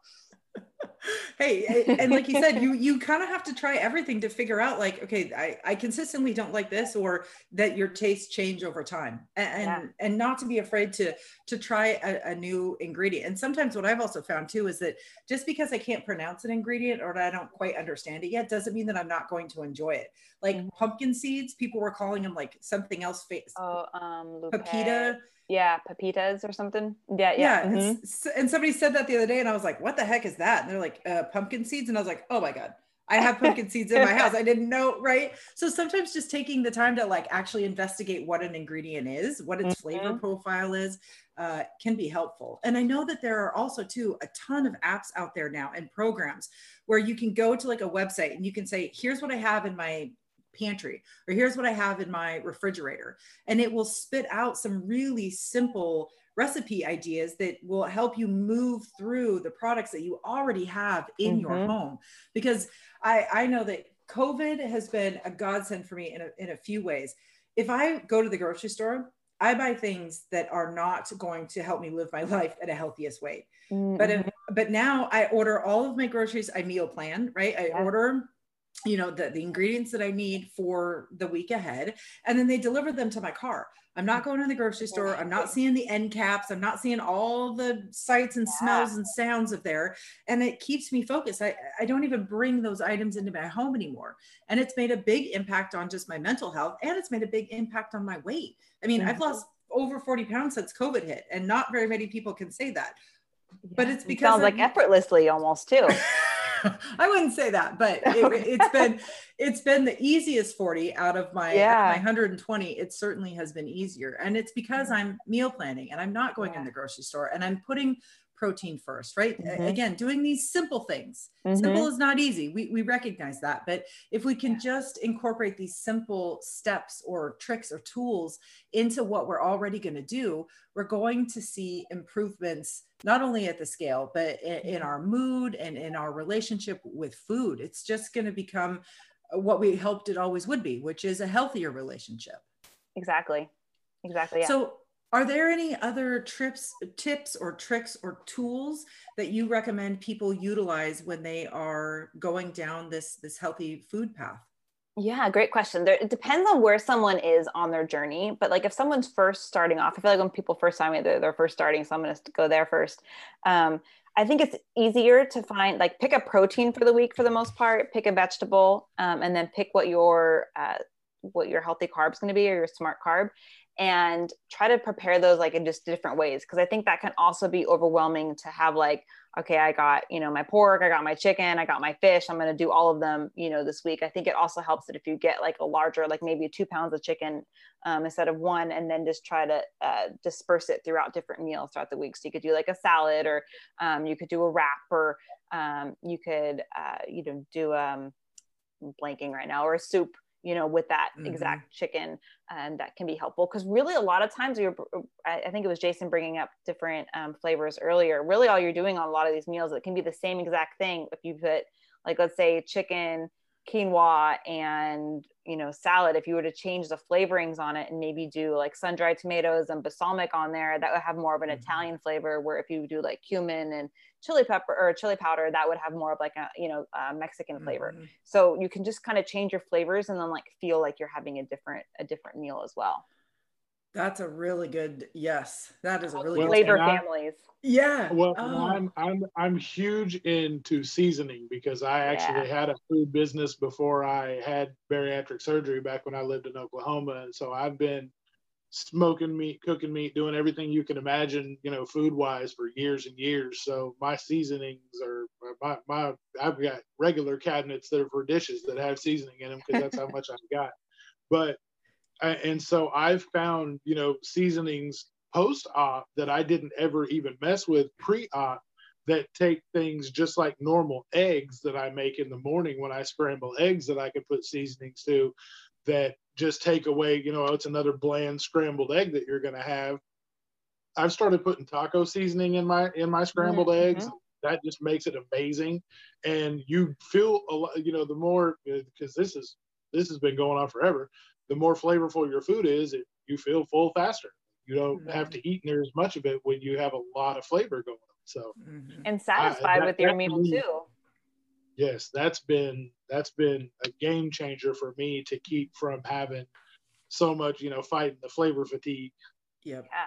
hey and like you said you you kind of have to try everything to figure out like okay I, I consistently don't like this or that your tastes change over time and and, yeah. and not to be afraid to to try a, a, new ingredient and sometimes what i've also found too is that just because i can't pronounce an ingredient or i don't quite understand it yet doesn't mean that i'm not going to enjoy it like mm-hmm. pumpkin seeds people were calling them like something else face oh um pepita yeah pepitas or something? Yeah yeah, yeah mm-hmm. and somebody said that the other day and i was like what the heck is that? And they're like uh, pumpkin seeds and i was like oh my god i have pumpkin seeds in my house. I didn't know right? So sometimes just taking the time to like actually investigate what an ingredient is what its mm-hmm. flavor profile is uh, can be helpful. And i know that there are also too a ton of apps out there now and programs where you can go to like a website and you can say here's what i have in my pantry or here's what I have in my refrigerator. And it will spit out some really simple recipe ideas that will help you move through the products that you already have in mm-hmm. your home. Because I, I know that COVID has been a godsend for me in a, in a few ways. If I go to the grocery store, I buy things that are not going to help me live my life at a healthiest way. Mm-hmm. But if, but now I order all of my groceries. I meal plan, right? I yeah. order you know the, the ingredients that i need for the week ahead and then they deliver them to my car. I'm not going to the grocery store. I'm not seeing the end caps. I'm not seeing all the sights and smells and sounds of there and it keeps me focused. I, I don't even bring those items into my home anymore and it's made a big impact on just my mental health and it's made a big impact on my weight. I mean i've lost over 40 pounds since covid hit and not very many people can say that yeah. but it's because it sounds like effortlessly almost too I wouldn't say that, but it, has been it's been the easiest 40 out of my, yeah. my 120. It certainly has been easier. And it's because mm-hmm. I'm meal planning and I'm not going yeah. in the grocery store and I'm putting protein first, right? Mm-hmm. Again, doing these simple things. Mm-hmm. Simple is not easy. We, we recognize that. But if we can just incorporate these simple steps or tricks or tools into what we're already going to do, we're going to see improvements not only at the scale, but in, in our mood and in our relationship with food. It's just going to become what we hoped it always would be, which is a healthier relationship. Exactly. Exactly. Yeah. So are there any other trips, tips or tricks or tools that you recommend people utilize when they are going down this this healthy food path? Yeah, great question. There, it depends on where someone is on their journey. But like if someone's first starting off, I feel like when people first time they're, they're first starting, so I'm going to go there first. Um, I think it's easier to find like pick a protein for the week for the most part, pick a vegetable, um, and then pick what your uh, what your healthy carb is going to be or your smart carb, and try to prepare those like in just different ways because i think that can also be overwhelming to have like okay i got you know my pork i got my chicken i got my fish i'm going to do all of them you know this week. I think it also helps that if you get like a larger like maybe two pounds of chicken um, instead of one and then just try to uh, disperse it throughout different meals throughout the week. So you could do like a salad or um, you could do a wrap or um, you could uh, you know do um blanking right now or a soup you know, with that mm-hmm. exact chicken, and that can be helpful because really a lot of times you're, I think it was Jason bringing up different um, flavors earlier. Really, all you're doing on a lot of these meals, it can be the same exact thing if you put, like, let's say chicken quinoa and you know salad if you were to change the flavorings on it and maybe do like sun-dried tomatoes and balsamic on there that would have more of an mm-hmm. italian flavor where if you do like cumin and chili pepper or chili powder that would have more of like a you know a mexican flavor mm-hmm. so you can just kind of change your flavors and then like feel like you're having a different a different meal as well that's a really good yes. That is a really well, flavor families. Yeah. Well, oh. I'm I'm I'm huge into seasoning because I actually yeah. had a food business before I had bariatric surgery back when I lived in Oklahoma, and so I've been smoking meat, cooking meat, doing everything you can imagine, you know, food wise for years and years. So my seasonings are my, my I've got regular cabinets that are for dishes that have seasoning in them because that's how much I've got. But and so I've found you know seasonings post op that I didn't ever even mess with pre op that take things just like normal eggs that I make in the morning when I scramble eggs that I can put seasonings to that just take away, you know, it's another bland scrambled egg that you're going to have. I've started putting taco seasoning in my in my scrambled mm-hmm. eggs. That just makes it amazing, and you feel a lot. You know, the more because uh, this is this has been going on forever the more flavorful your food is, it, you feel full faster. You don't mm-hmm. have to eat near as much of it when you have a lot of flavor going on. So mm-hmm. and satisfied I, that, with your meal me, too. Yes, that's been that's been a game changer for me to keep from having so much, you know, fighting the flavor fatigue. Yep. Yeah.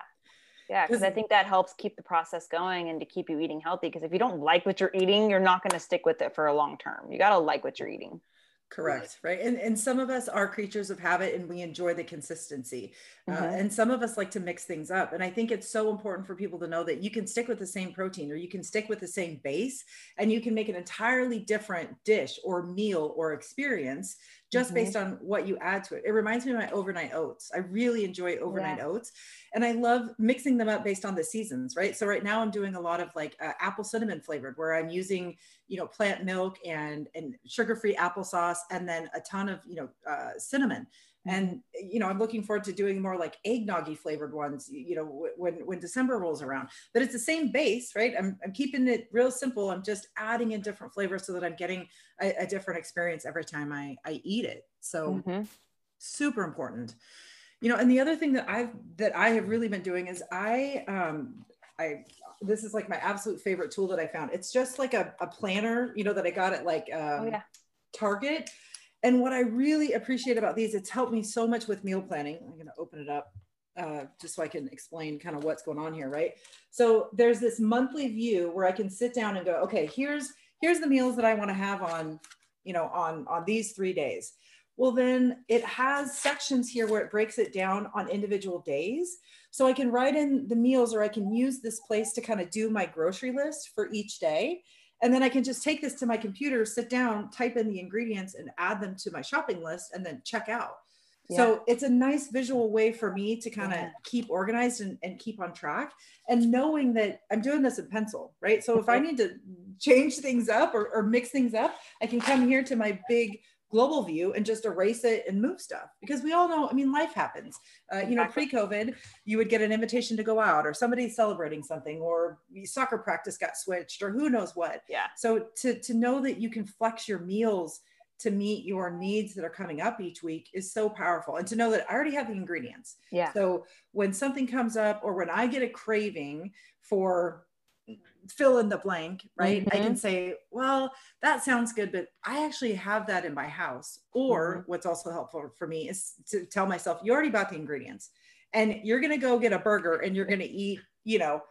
Yeah, because I think that helps keep the process going and to keep you eating healthy. Because if you don't like what you're eating, you're not going to stick with it for a long term. You got to like what you're eating. Correct, right? And and some of us are creatures of habit, and we enjoy the consistency. Uh, mm-hmm. Uh, and some of us like to mix things up. And I think it's so important for people to know that you can stick with the same protein, or you can stick with the same base, and you can make an entirely different dish or meal or experience just mm-hmm. based on what you add to it. It reminds me of my overnight oats. I really enjoy overnight yeah. oats, and I love mixing them up based on the seasons, right? So right now I'm doing a lot of like uh, apple cinnamon flavored, where I'm using you know plant milk and and sugar free applesauce, and then a ton of you know uh, cinnamon and you know i'm looking forward to doing more like eggnoggy flavored ones you know when when december rolls around. But it's the same base right? I'm, I'm keeping it real simple. I'm just adding in different flavors so that i'm getting a, a different experience every time i i eat it. So mm-hmm. super important. You know and the other thing that i've that i have really been doing is i um i this is like my absolute favorite tool that i found. It's just like a, a planner you know that i got at like oh, um, oh, yeah. target and what I really appreciate about these, it's helped me so much with meal planning. I'm going to open it up uh, just so I can explain kind of what's going on here, right? So there's this monthly view where I can sit down and go, okay, here's here's the meals that I want to have on, you know, on on these three days. Well, then it has sections here where it breaks it down on individual days. So I can write in the meals or I can use this place to kind of do my grocery list for each day. And then I can just take this to my computer, sit down, type in the ingredients and add them to my shopping list and then check out. Yeah. So it's a nice visual way for me to kind of yeah. keep organized and, and keep on track and knowing that I'm doing this in pencil, right? So if I need to change things up or, or mix things up, I can come here to my big global view and just erase it and move stuff. Because we all know i mean life happens. Uh, you know pre-covid you would get an invitation to go out or somebody's celebrating something or soccer practice got switched or who knows what. Yeah. So to to know that you can flex your meals to meet your needs that are coming up each week is so powerful. And to know that i already have the ingredients. Yeah. So when something comes up or when i get a craving for fill in the blank, right? Mm-hmm. I can mm-hmm. say, well, that sounds good, but I actually have that in my house. Or mm-hmm. what's also helpful for me is to tell myself, you already bought the ingredients and you're going to go get a burger and you're going to eat, you know,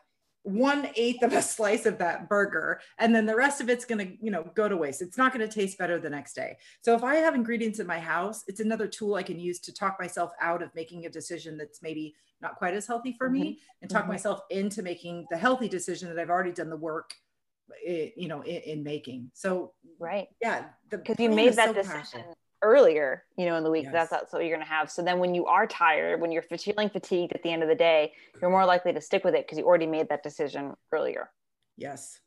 one eighth of a slice of that burger and then the rest of it's going to you know go to waste. It's not going to taste better the next day. So if i have ingredients in my house it's another tool i can use to talk myself out of making a decision that's maybe not quite as healthy for mm-hmm. me and talk mm-hmm. myself into making the healthy decision that i've already done the work eh, you know in, in making. So right. yeah because you made that so decision powerful earlier, you know, in the week. Yes. That's, that's what you're going to have. So then when you are tired, when you're feeling fatigued at the end of the day, you're more likely to stick with it because you already made that decision earlier. Yes.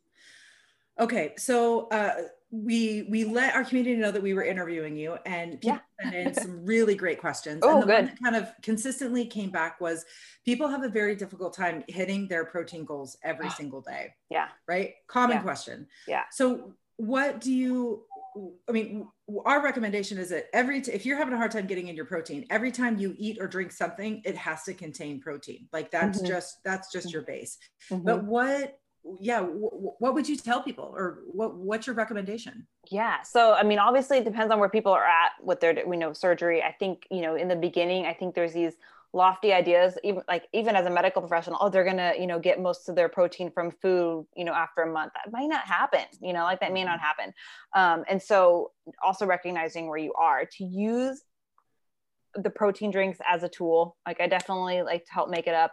Okay. So, uh, we we let our community know that we were interviewing you and people yeah. sent in some really great questions. Oh, and the good. one that kind of consistently came back was people have a very difficult time hitting their protein goals every single day. Yeah. Right? Common yeah. question. Yeah. So what do you I mean, our recommendation is that every t- if you're having a hard time getting in your protein, every time you eat or drink something, it has to contain protein. Like that's mm-hmm. just that's just your base. Mm-hmm. But what yeah w- what would you tell people or what what's your recommendation yeah so i mean obviously it depends on where people are at with their we know surgery i think you know in the beginning i think there's these lofty ideas even like even as a medical professional oh they're gonna you know get most of their protein from food you know after a month that might not happen you know like that may not mm-hmm. happen um, and so also recognizing where you are to use the protein drinks as a tool like i definitely like to help make it up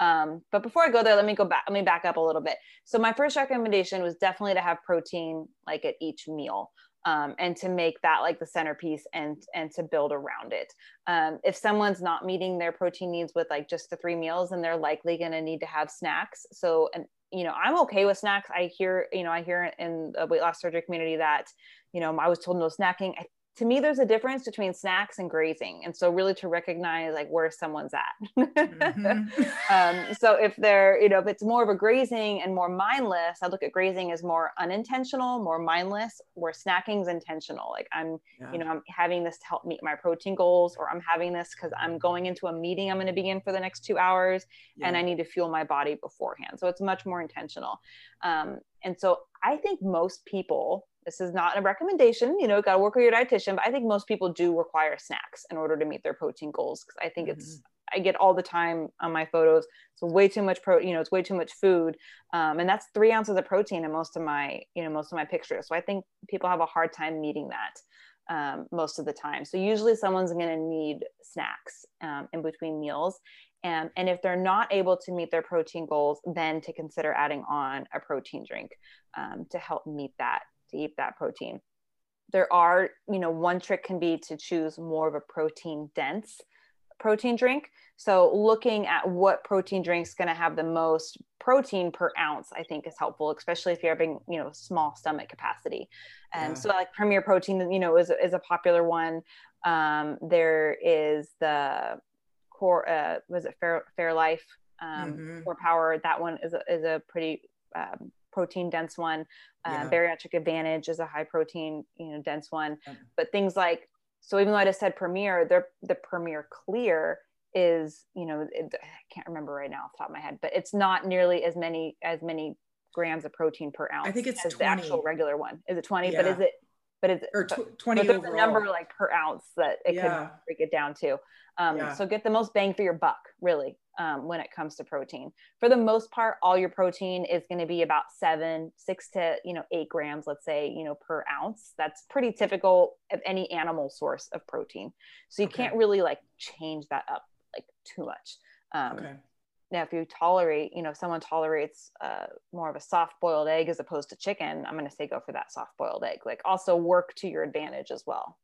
um, but before I go there, let me go back. Let me back up a little bit. So my first recommendation was definitely to have protein like at each meal um, and to make that like the centerpiece and and to build around it. Um, if someone's not meeting their protein needs with like just the three meals then they're likely going to need to have snacks. So and you know i'm okay with snacks. I hear you know i hear in the weight loss surgery community that you know i was told no snacking. I, to me there's a difference between snacks and grazing and so really to recognize like where someone's at mm-hmm. um, so if they're you know if it's more of a grazing and more mindless i look at grazing as more unintentional more mindless where snacking is intentional like i'm yeah. you know i'm having this to help meet my protein goals or i'm having this because i'm going into a meeting i'm going to be in for the next two hours yeah. and i need to fuel my body beforehand so it's much more intentional um, and so i think most people this is not a recommendation you know got to work with your dietitian but i think most people do require snacks in order to meet their protein goals because i think mm-hmm. it's i get all the time on my photos so way too much pro you know it's way too much food um, and that's three ounces of protein in most of my you know most of my pictures so i think people have a hard time meeting that um, most of the time so usually someone's going to need snacks um, in between meals and, and if they're not able to meet their protein goals then to consider adding on a protein drink um, to help meet that to eat that protein. There are, you know, one trick can be to choose more of a protein dense protein drink. So looking at what protein drinks going to have the most protein per ounce, I think is helpful, especially if you're having, you know, small stomach capacity. And yeah. so like Premier Protein, you know, is, is a popular one. Um, there is the core, uh, was it Fair, Fairlife, um, mm-hmm. Core Power. That one is a, is a pretty um, protein dense one. Uh, yeah. Bariatric Advantage is a high protein, you know, dense one. Yeah. But things like, so even though I just said Premier, the the Premier Clear is, you know, it, I can't remember right now off the top of my head, but it's not nearly as many as many grams of protein per ounce. I think it's as 20. the actual regular one. Is it 20? Yeah. But is it but it's or tw- 20 but there's a number like per ounce that it yeah. could break it down to um, yeah. so get the most bang for your buck really um, when it comes to protein. For the most part all your protein is going to be about seven six to you know eight grams let's say you know per ounce. That's pretty typical of any animal source of protein. So you okay. can't really like change that up like too much. Um, okay. now if you tolerate you know if someone tolerates uh, more of a soft boiled egg as opposed to chicken i'm going to say go for that soft boiled egg. Like also work to your advantage as well.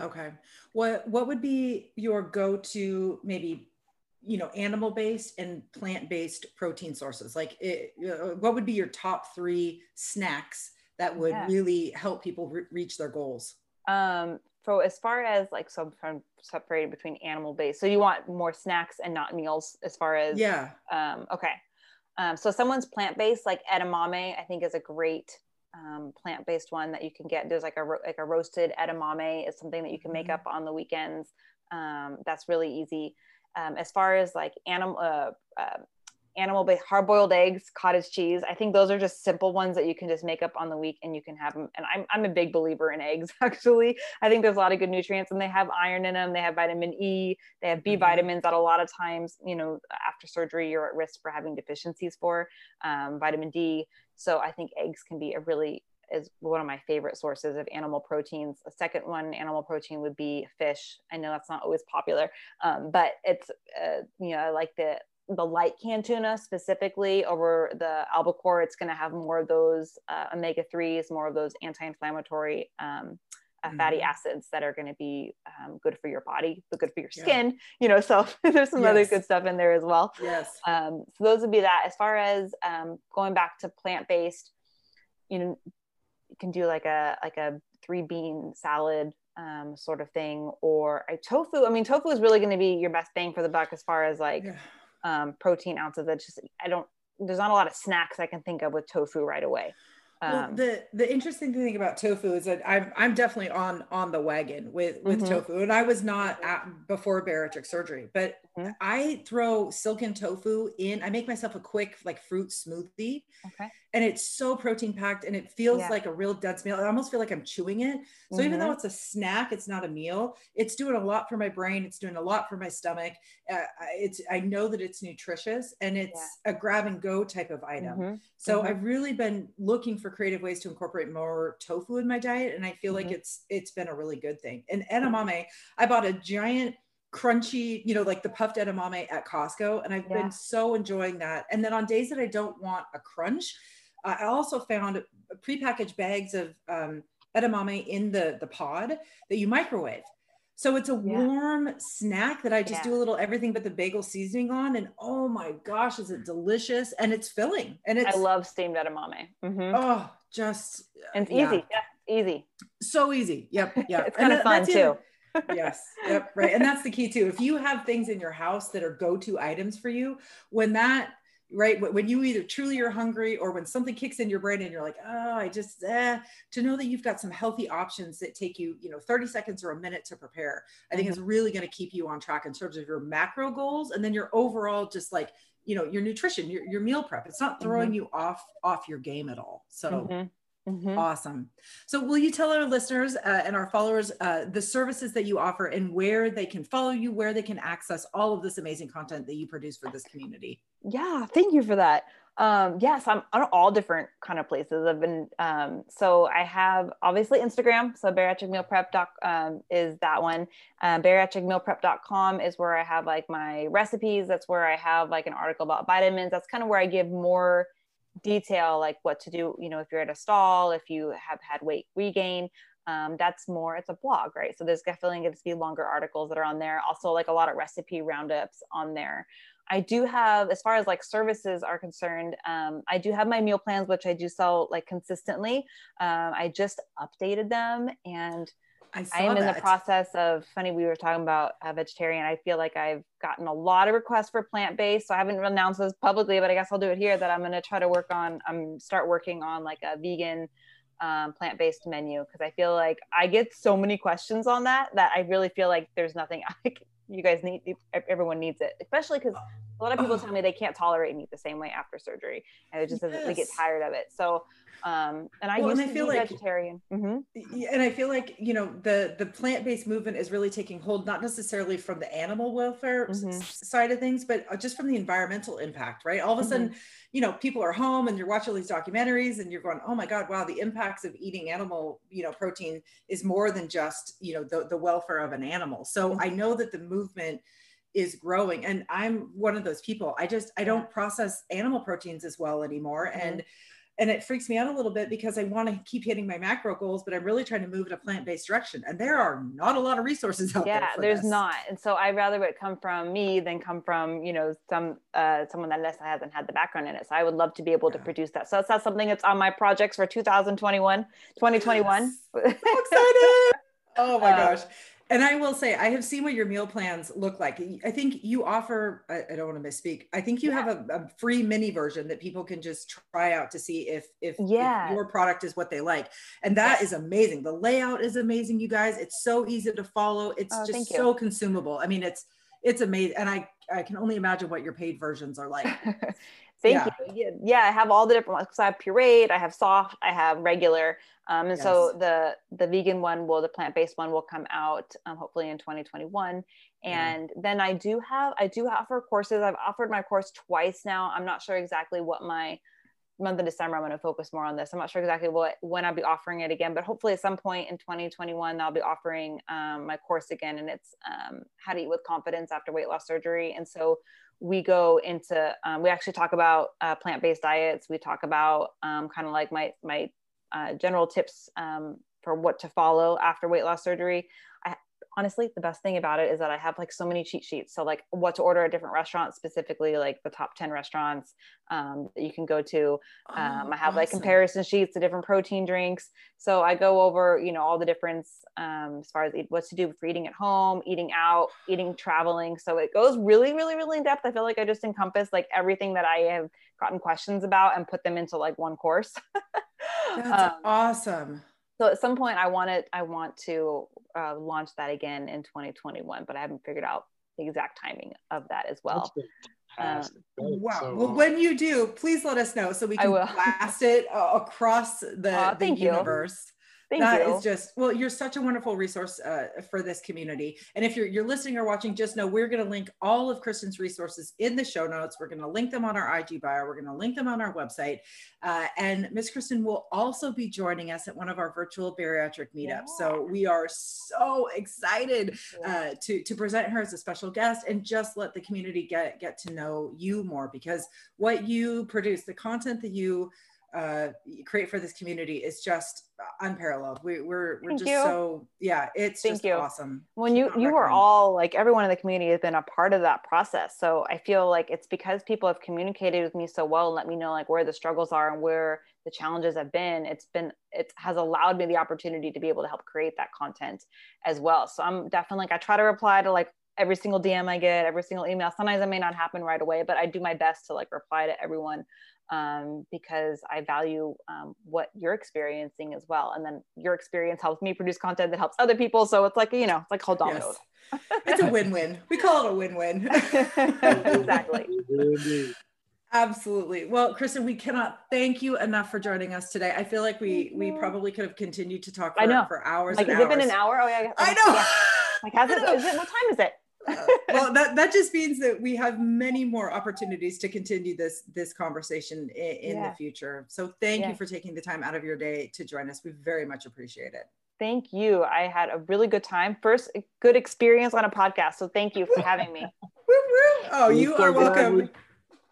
Okay. What what would be your go-to maybe you know animal based and plant based protein sources like it, uh, what would be your top three snacks that would yeah. really help people re- reach their goals? Um so as far as like so from separated between animal based so you want more snacks and not meals as far as yeah. um okay. Um so someone's plant-based like edamame i think is a great um, plant-based one that you can get. There's like a like a roasted edamame is something that you can make mm-hmm. up on the weekends. Um, that's really easy um, as far as like animal uh, uh, animal based hard boiled eggs, cottage cheese. I think those are just simple ones that you can just make up on the week and you can have them. And I'm, I'm a big believer in eggs, actually. I think there's a lot of good nutrients and they have iron in them. They have vitamin E, they have B mm-hmm. vitamins that a lot of times, you know, after surgery, you're at risk for having deficiencies for um, vitamin D. So I think eggs can be a really is one of my favorite sources of animal proteins. A second one, animal protein, would be fish. I know that's not always popular, um, but it's uh, you know I like the the light canned tuna specifically over the albacore, it's going to have more of those uh, omega 3s, more of those anti inflammatory um, uh, fatty mm-hmm. acids that are going to be um, good for your body, but good for your skin, yeah. you know. So there's some yes. other good stuff in there as well. Yes. Um, so those would be that. As far as um, going back to plant based, you know, can do like a like a three bean salad um, sort of thing, or a tofu. I mean, tofu is really going to be your best bang for the buck as far as like. Yeah um, protein ounces. That just I don't. There's not a lot of snacks I can think of with tofu right away. Um, well, the the interesting thing about tofu is that I'm I'm definitely on on the wagon with with mm-hmm. tofu, and I was not at, before bariatric surgery, but mm-hmm. I throw silken tofu in. I make myself a quick like fruit smoothie, okay and it's so protein packed and it feels yeah. like a real dense meal. I almost feel like I'm chewing it. So mm-hmm. even though mm-hmm. it's a snack, it's not a meal. It's doing a lot for my brain. It's doing a lot for my stomach. Uh, it's I know that it's nutritious and it's yeah. a grab and go type of item. Mm-hmm. So mm-hmm. I've really been looking for creative ways to incorporate more tofu in my diet, and I feel like mm-hmm. it's it's been a really good thing. And edamame, I bought a giant crunchy, you know, like the puffed edamame at Costco. And I've yeah. been so enjoying that. And then on days that I don't want a crunch, I also found prepackaged bags of um, edamame in the, the pod that you microwave. So it's a yeah. warm snack that I just yeah. do a little everything but the bagel seasoning on. And oh my gosh, is it delicious? And it's filling. And it's I love steamed edamame. Mm-hmm. Oh, just and it's yeah. easy. Yeah. easy. So easy. Yep. Yeah. it's kind of fun too. yes. Yep. Right. And that's the key too. If you have things in your house that are go-to items for you, when that right when you either truly are hungry or when something kicks in your brain and you're like oh i just eh, to know that you've got some healthy options that take you you know 30 seconds or a minute to prepare i think mm-hmm. is really going to keep you on track in terms of your macro goals and then your overall just like you know your nutrition your, your meal prep it's not throwing mm-hmm. you off off your game at all so mm-hmm. Mm-hmm. Awesome. So, will you tell our listeners uh, and our followers uh, the services that you offer and where they can follow you, where they can access all of this amazing content that you produce for this community? Yeah, thank you for that. Um, yes, I'm on all different kind of places. I've been um, so I have obviously Instagram. So bariatric bariatricmealprep um, is that one. Um, bariatricmealprep.com is where I have like my recipes. That's where I have like an article about vitamins. That's kind of where I give more detail like what to do you know if you're at a stall if you have had weight regain um, that's more it's a blog right? So there's definitely going to be longer articles that are on there. Also like a lot of recipe roundups on there. I do have as far as like services are concerned um, i do have my meal plans which i do sell like consistently. Um, i just updated them and I, I am that. in the process of funny. We were talking about a vegetarian. I feel like I've gotten a lot of requests for plant based. So I haven't announced this publicly, but I guess I'll do it here. That I'm going to try to work on. I'm start working on like a vegan um, plant based menu because I feel like I get so many questions on that that I really feel like there's nothing I, you guys need. Everyone needs it, especially because a lot of people tell me they can't tolerate meat the same way after surgery, and it just yes. they get tired of it. So um, and I well, used and I to feel be like, vegetarian. Mm-hmm. And I feel like you know the the plant based movement is really taking hold, not necessarily from the animal welfare mm-hmm. s- side of things, but uh, just from the environmental impact. Right? All of a mm-hmm. sudden, you know, people are home and you're watching these documentaries, and you're going, "Oh my God, wow! The impacts of eating animal, you know, protein is more than just you know the the welfare of an animal." So mm-hmm. I know that the movement is growing and i'm one of those people i just i don't process animal proteins as well anymore mm-hmm. and and it freaks me out a little bit because I want to keep hitting my macro goals, but I'm really trying to move in a plant-based direction. And there are not a lot of resources out yeah, there. Yeah, there's this. not. And so I'd rather it come from me than come from, you know, some uh, someone that less hasn't had the background in it. So I would love to be able yeah. to produce that. So that's something that's on my projects for 2021, 2021. Yes. so excited. oh my um, gosh and I will say, I have seen what your meal plans look like. I think you offer, I, I don't want to misspeak. I think you yeah. have a, a, free mini version that people can just try out to see if, if, yeah. if your product is what they like. And that yes. is amazing. The layout is amazing, you guys. It's so easy to follow. It's oh, just so consumable. I mean, it's, it's amazing. And I, I can only imagine what your paid versions are like. Thank yeah. you. Yeah, I have all the different ones. I have pureed, I have soft, I have regular. Um, and yes. so the the vegan one will, the plant based one will come out um, hopefully in 2021. And mm. then I do have I do offer courses. I've offered my course twice now. I'm not sure exactly what my month of December. I'm going to focus more on this. I'm not sure exactly what when I'll be offering it again, but hopefully at some point in 2021 I'll be offering um, my course again, and it's um, how to eat with confidence after weight loss surgery. And so we go into um, we actually talk about uh, plant-based diets we talk about um, kind of like my my uh, general tips um, for what to follow after weight loss surgery. I, honestly the best thing about it is that i have like so many cheat sheets. So like what to order at different restaurants specifically like the top 10 restaurants um, that you can go to. Um, oh, i have awesome. like comparison sheets to different protein drinks. So i go over you know all the difference um, as far as what to do for eating at home eating out eating traveling. So it goes really really really in depth. I feel like i just encompass like everything that i have gotten questions about and put them into like one course that's um, awesome. so at some point i wanted i want to uh, launch that again in 2021 but i haven't figured out the exact timing of that as well. Um, wow. so well when you do please let us know so we can blast it uh, across the, uh, the universe Thank that you. is just well, you're such a wonderful resource uh, for this community. And if you're you're listening or watching, just know we're going to link all of Kristen's resources in the show notes. We're going to link them on our IG bio. We're going to link them on our website. Uh, and Miss Kristen will also be joining us at one of our virtual bariatric meetups. Yeah. So we are so excited uh, to to present her as a special guest and just let the community get get to know you more because what you produce, the content that you uh, create for this community is just unparalleled. We, are we're, we're just you. so yeah, it's Thank just you. awesome. When you you are all like everyone in the community has been a part of that process, so I feel like it's because people have communicated with me so well and let me know like where the struggles are and where the challenges have been. It's been it has allowed me the opportunity to be able to help create that content as well. So I'm definitely like I try to reply to like every single DM I get, every single email. Sometimes it may not happen right away, but I do my best to like reply to everyone um, because I value um, what you're experiencing as well. And then your experience helps me produce content that helps other people. So it's like, you know, it's like whole dominoes. Yes. it's a win-win. We call it a win-win. exactly. Absolutely. Well, Kristen, we cannot thank you enough for joining us today. I feel like we we probably could have continued to talk for, I know. for hours. Like, has hours. it been an hour? Oh yeah. I know. Yeah. Like, has it? Is it? What time is it? Uh, well, that, that just means that we have many more opportunities to continue this this conversation in, in yeah. the future. So thank yeah. you for taking the time out of your day to join us. We very much appreciate it. Thank you. I had a really good time. First, good experience on a podcast. So thank you for having me. oh, you are welcome.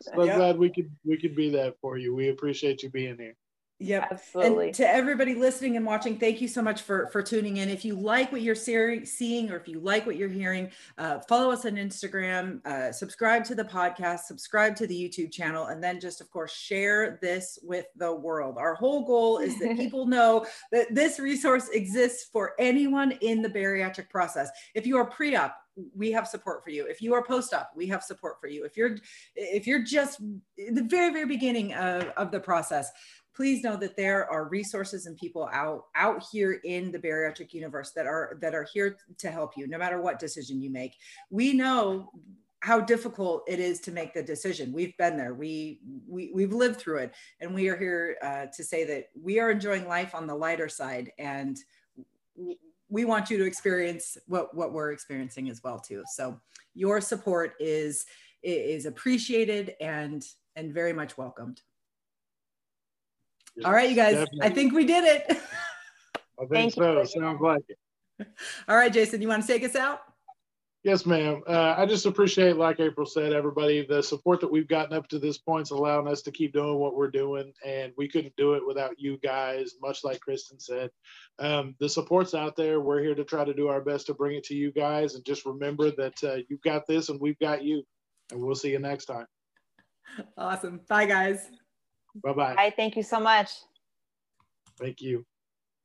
So yep. glad we could we could be that for you. We appreciate you being here. Yep. Absolutely. And to everybody listening and watching, thank you so much for for tuning in. If you like what you're seeing or if you like what you're hearing, uh, follow us on Instagram, uh, subscribe to the podcast, subscribe to the YouTube channel, and then just of course share this with the world. Our whole goal is that people know that this resource exists for anyone in the bariatric process. If you are pre-op, we have support for you if you are post-op we have support for you if you're if you're just in the very very beginning of, of the process please know that there are resources and people out out here in the bariatric universe that are that are here to help you no matter what decision you make. We know how difficult it is to make the decision. We've been there. We, we we've lived through it. And we are here uh, to say that we are enjoying life on the lighter side and we want you to experience what what we're experiencing as well too. So your support is is appreciated and and very much welcomed all right, you guys. Definitely. I think we did it. I think Thank so. You. Sounds like it. All right, Jason, you want to take us out? Yes, ma'am. Uh, I just appreciate, like April said, everybody, the support that we've gotten up to this point is allowing us to keep doing what we're doing. And we couldn't do it without you guys, much like Kristen said. Um, the support's out there. We're here to try to do our best to bring it to you guys. And just remember that uh, you've got this and we've got you. And we'll see you next time. Awesome. Bye, guys. Bye bye. Bye. Thank you so much. Thank you.